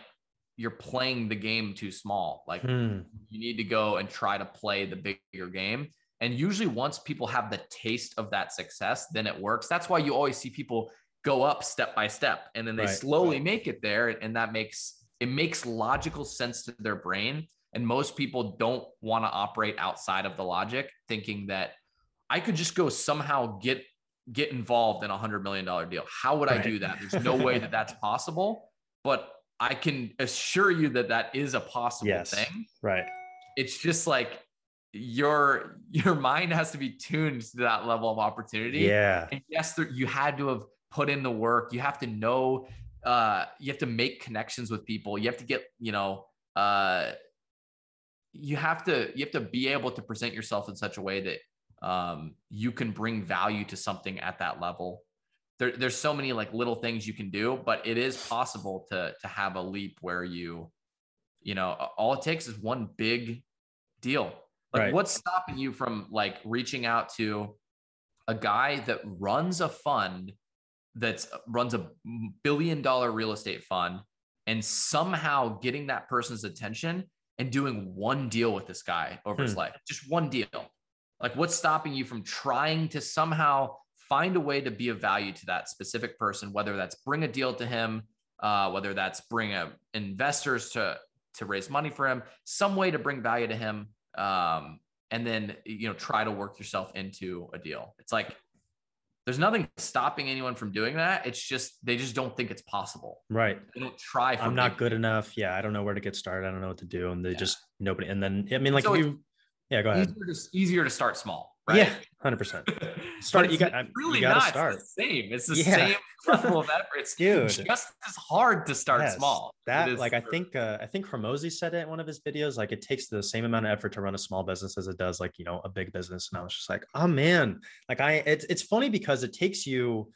you're playing the game too small. Like hmm. you need to go and try to play the bigger game. And usually once people have the taste of that success, then it works. That's why you always see people go up step by step and then they right, slowly right. make it there. And that makes it makes logical sense to their brain. And most people don't want to operate outside of the logic, thinking that I could just go somehow get get involved in a hundred million dollar deal. How would right. I do that? There's no way that that's (laughs) possible. But I can assure you that that is a possible yes. thing. Right. It's just like your (laughs) your mind has to be tuned to that level of opportunity. Yeah. And yes, there, you had to have put in the work. You have to know. Uh, you have to make connections with people. You have to get you know. Uh, you have to you have to be able to present yourself in such a way that um, you can bring value to something at that level there, there's so many like little things you can do, but it is possible to to have a leap where you, you know, all it takes is one big deal. Like right. what's stopping you from like reaching out to a guy that runs a fund that's runs a billion dollar real estate fund and somehow getting that person's attention and doing one deal with this guy over hmm. his life, just one deal. Like what's stopping you from trying to somehow find a way to be of value to that specific person, whether that's bring a deal to him, uh, whether that's bring a, investors to to raise money for him, some way to bring value to him, um, and then you know try to work yourself into a deal. It's like there's nothing stopping anyone from doing that. It's just they just don't think it's possible. Right. They don't try. I'm not good enough. Yeah, I don't know where to get started. I don't know what to do, and they yeah. just nobody. And then I mean, like so you, yeah, go ahead. Easier to, easier to start small right? Yeah, hundred percent. (laughs) Start. you got really you not. Start. It's the same. It's the yeah. same (laughs) level of effort. It's Dude. just as hard to start yes, small. That like I think uh, I think Hormozi said it in one of his videos. Like it takes the same amount of effort to run a small business as it does like you know a big business. And I was just like, oh man, like I it's it's funny because it takes you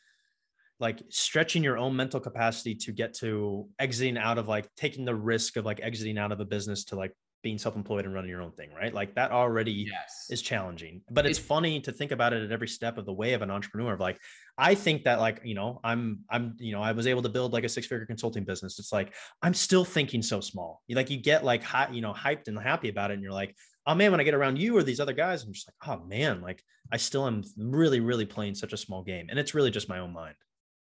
like stretching your own mental capacity to get to exiting out of like taking the risk of like exiting out of a business to like being self-employed and running your own thing, right? Like that already yes. is challenging. But it's, it's funny to think about it at every step of the way of an entrepreneur. Of like, I think that like, you know, I'm I'm, you know, I was able to build like a six-figure consulting business. It's like I'm still thinking so small. You like you get like high, you know, hyped and happy about it. And you're like, oh man, when I get around you or these other guys, I'm just like, oh man, like I still am really, really playing such a small game. And it's really just my own mind.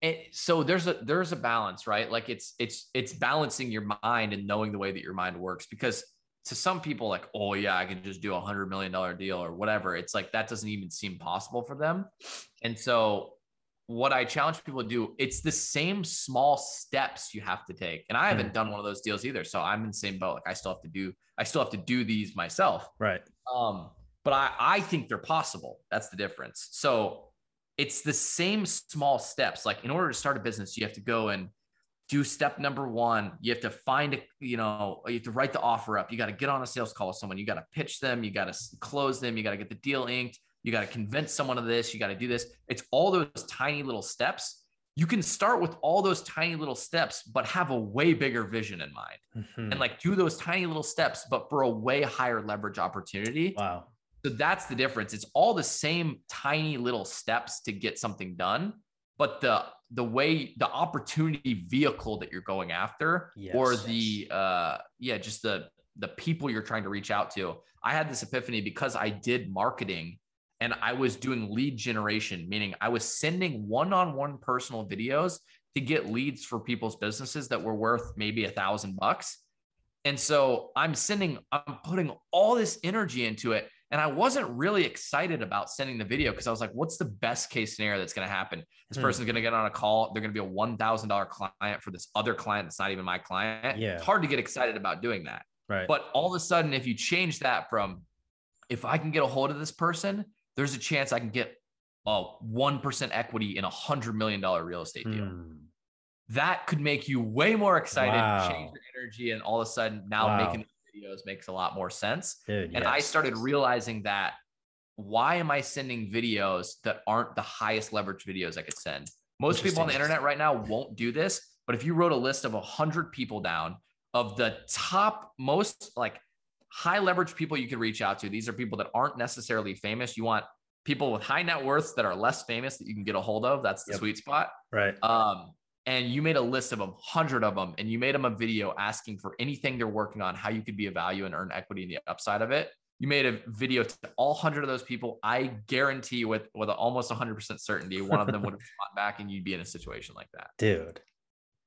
It, so there's a there's a balance right like it's it's it's balancing your mind and knowing the way that your mind works because to some people like oh yeah i can just do a hundred million dollar deal or whatever it's like that doesn't even seem possible for them. And so what i challenge people to do it's the same small steps you have to take. And i haven't mm. done one of those deals either so i'm in the same boat. Like i still have to do i still have to do these myself. Right. Um but i i think they're possible. That's the difference. So it's the same small steps. Like in order to start a business you have to go and do step number one. You have to find a, you know, you have to write the offer up. You got to get on a sales call with someone. You got to pitch them. You got to close them. You got to get the deal inked. You got to convince someone of this. You got to do this. It's all those tiny little steps. You can start with all those tiny little steps, but have a way bigger vision in mind mm-hmm. and like do those tiny little steps, but for a way higher leverage opportunity. Wow. So that's the difference. It's all the same tiny little steps to get something done, but the the way the opportunity vehicle that you're going after yes, or the uh yeah just the the people you're trying to reach out to. I had this epiphany because i did marketing and i was doing lead generation meaning i was sending one-on-one personal videos to get leads for people's businesses that were worth maybe a thousand bucks. And so i'm sending i'm putting all this energy into it And I wasn't really excited about sending the video because I was like, what's the best case scenario that's going to happen? This hmm. person's going to get on a call. They're going to be a $1,000 client for this other client that's not even my client. Yeah. It's hard to get excited about doing that. Right. But all of a sudden, if you change that from, if I can get a hold of this person, there's a chance I can get a 1% equity in a $100 million real estate deal. Hmm. That could make you way more excited, wow. change your energy, and all of a sudden now wow. making videos makes a lot more sense. Dude, and yes. I started realizing that why am I sending videos that aren't the highest leverage videos I could send? Most people on the internet right now won't do this, but if you wrote a list of 100 people down of the top most like high leverage people you could reach out to, these are people that aren't necessarily famous. You want people with high net worths that are less famous that you can get a hold of. That's the yep. sweet spot. Right. Um, and you made a list of a hundred of them and you made them a video asking for anything they're working on, how you could be a value and earn equity in the upside of it. You made a video to all hundred of those people. I guarantee with with almost 100% certainty, one of them would (laughs) have fought back and you'd be in a situation like that. Dude,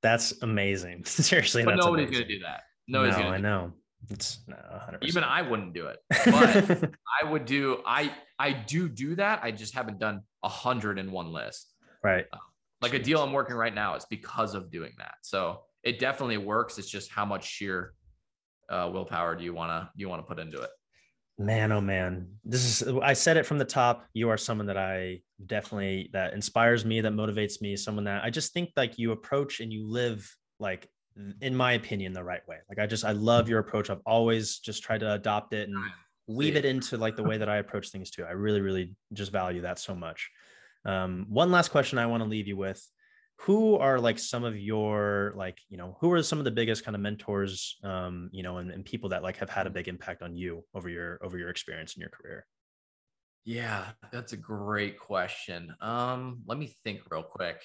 that's amazing. (laughs) Seriously, but nobody's going to do that. Nobody's no, to I know. It's no, 100%. Even I wouldn't do it, (laughs) but I would do. I I do do that. I just haven't done a hundred in one list. Right. Uh, like a deal I'm working right now is because of doing that. So it definitely works. It's just how much sheer uh, willpower do you want to you want to put into it? Man, oh man, this is I said it from the top. You are someone that I definitely that inspires me, that motivates me. Someone that I just think like you approach and you live like, in my opinion, the right way. Like I just I love your approach. I've always just tried to adopt it and weave it into like the way that I approach things too. I really, really just value that so much. Um, one last question I want to leave you with. Who are like some of your like, you know, who are some of the biggest kind of mentors, um, you know, and, and people that like have had a big impact on you over your over your experience in your career? Yeah, that's a great question. Um, let me think real quick.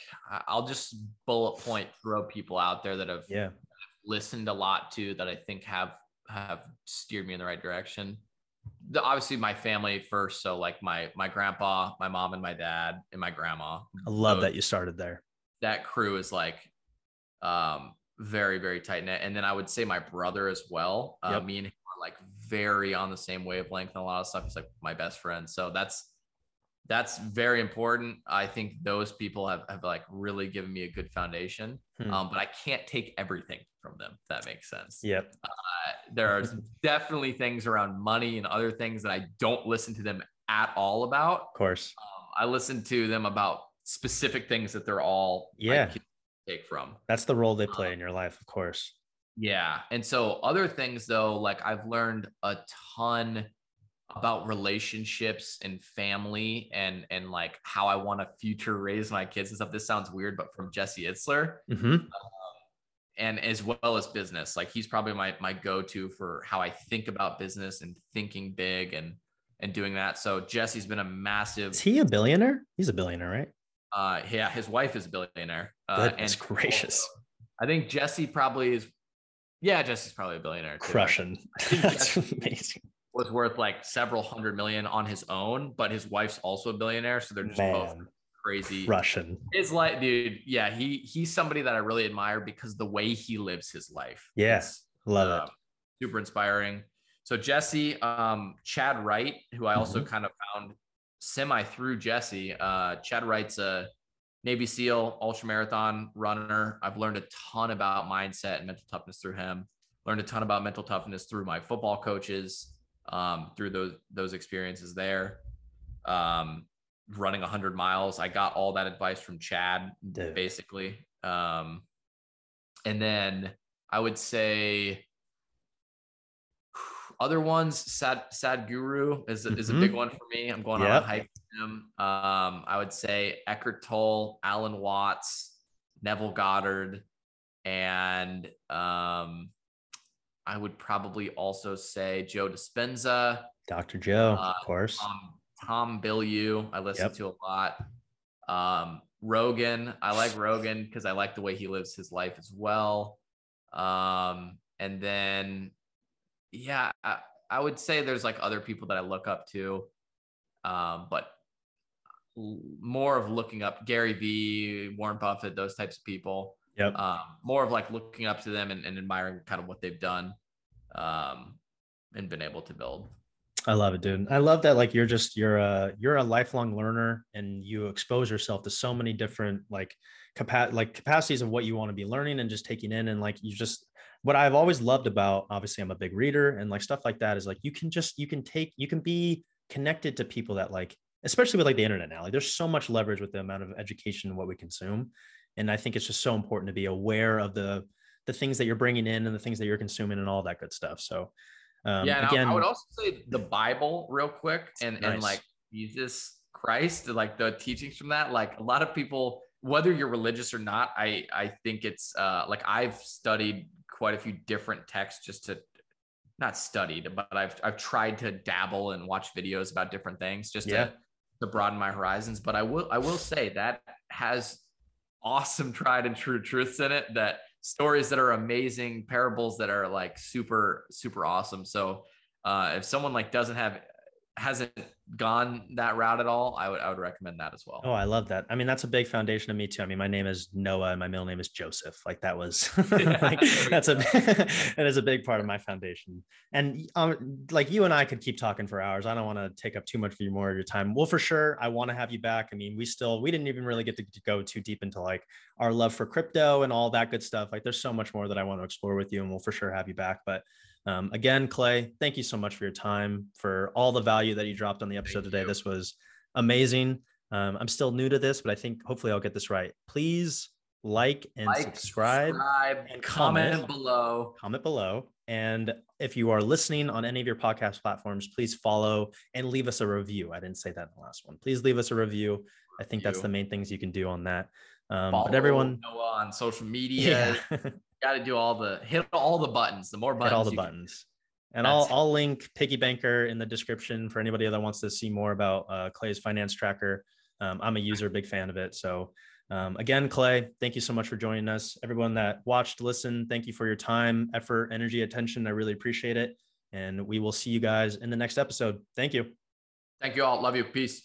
I'll just bullet point throw people out there that have yeah listened a lot to that I think have have steered me in the right direction the, obviously my family first. So like my my grandpa, my mom, and my dad, and my grandma. I love so that you started there. That crew is like um very very tight knit, and then I would say my brother as well. Uh, Me and him are like very on the same wavelength and a lot of stuff. He's like my best friend. So that's that's very important. I think those people have, have like really given me a good foundation. Hmm. Um, but I can't take everything from them. If that makes sense. Yep. Uh, there are (laughs) definitely things around money and other things that I don't listen to them at all about. Of course. Um, I listen to them about specific things that they're all yeah take from. That's the role they play um, in your life, of course. Yeah. And so other things though, like I've learned a ton about relationships and family and and like how I want to future raise my kids and stuff. This sounds weird, but from Jesse Itzler, mm-hmm. um, and as well as business, like he's probably my my go to for how I think about business and thinking big and and doing that. So Jesse's been a massive. Is he a billionaire? He's a billionaire, right? Uh, yeah, his wife is a billionaire. Uh, Goodness and gracious. Also, I think Jesse probably is. Yeah, Jesse's probably a billionaire. Too. Crushing. (laughs) That's amazing was worth like several hundred million on his own, but his wife's also a billionaire, so they're just Man, both crazy. Russian. His life, dude. Yeah, he he's somebody that I really admire because the way he lives his life. Yes, love uh, it. Super inspiring. So Jesse, um, Chadd Wright, who I also mm-hmm. kind of found semi through Jesse. Uh, Chadd Wright's a Navy SEAL ultra marathon runner. I've learned a ton about mindset and mental toughness through him. Learned a ton about mental toughness through my football coaches um, through those those experiences there. Um, running 100 miles, I got all that advice from Chadd, Dude. basically. Um, and then I would say other ones, Sad Sadhguru is mm-hmm. is a big mm-hmm. one for me. I'm going yep. on a hike with him. Um, I would say Eckhart Tolle, Alan Watts, Neville Goddard, and um, I would probably also say Joe Dispenza, Dr. Joe, uh, of course. Tom, Tom Bilyeu, I listen yep. to a lot. Um, Rogan, I like (laughs) Rogan because I like the way he lives his life as well. Um, and then, yeah, I, I would say there's like other people that I look up to, um, but more of looking up Gary Vee, Warren Buffett, those types of people. Yep. Um, more of like looking up to them and, and admiring kind of what they've done um, and been able to build. I love it, dude. I love that. Like you're just you're a you're a lifelong learner, and you expose yourself to so many different like capa- like capacities of what you want to be learning and just taking in, and like you just what I've always loved about obviously I'm a big reader and like stuff like that is like you can just you can take you can be connected to people that like especially with like the internet now like there's so much leverage with the amount of education and what we consume and I think it's just so important to be aware of the the things that you're bringing in and the things that you're consuming and all that good stuff so um, yeah, again, I, I, would also say the Bible real quick and nice. and like Jesus Christ, like the teachings from that. Like a lot of people, whether you're religious or not, I I think it's uh, like I've studied quite a few different texts just to not studied, but I've I've tried to dabble and watch videos about different things just yeah. to to broaden my horizons. But I will I will say that has awesome (laughs) tried and true truths in it that stories that are amazing, parables that are like super, super awesome. So uh, if someone like doesn't have hasn't gone that route at all, I would I would recommend that as well. Oh, I love that. I mean, that's a big foundation of me too. I mean, my name is Noah and my middle name is Joseph. Like that was (laughs) (laughs) like, that's a (laughs) that is a big part of my foundation. And um, like you and I could keep talking for hours. I don't want to take up too much of your more of your time. Well, for sure, I want to have you back. I mean, we still we didn't even really get to, to go too deep into like our love for crypto and all that good stuff. Like there's so much more that I want to explore with you, and we'll for sure have you back. But um, again, Clay, thank you so much for your time, for all the value that you dropped on the episode thank today. You. This was amazing. Um, I'm still new to this, but I think hopefully I'll get this right. Please like and like, subscribe, subscribe, and comment, comment below. Comment below. And if you are listening on any of your podcast platforms, please follow and leave us a review. I didn't say that in the last one. Please leave us a review. I think that's the main things you can do on that. Um, but everyone Noah on social (laughs) media. Yeah. Got to do all the hit all the buttons. The more buttons, hit all the buttons. And I'll I'll link Piggy Banker in the description for anybody that wants to see more about uh, Clay's finance tracker. Um, I'm a user, big fan of it. So um, again, Clay, thank you so much for joining us. Everyone that watched, listened, thank you for your time, effort, energy, attention. I really appreciate it. And we will see you guys in the next episode. Thank you. Thank you all. Love you. Peace.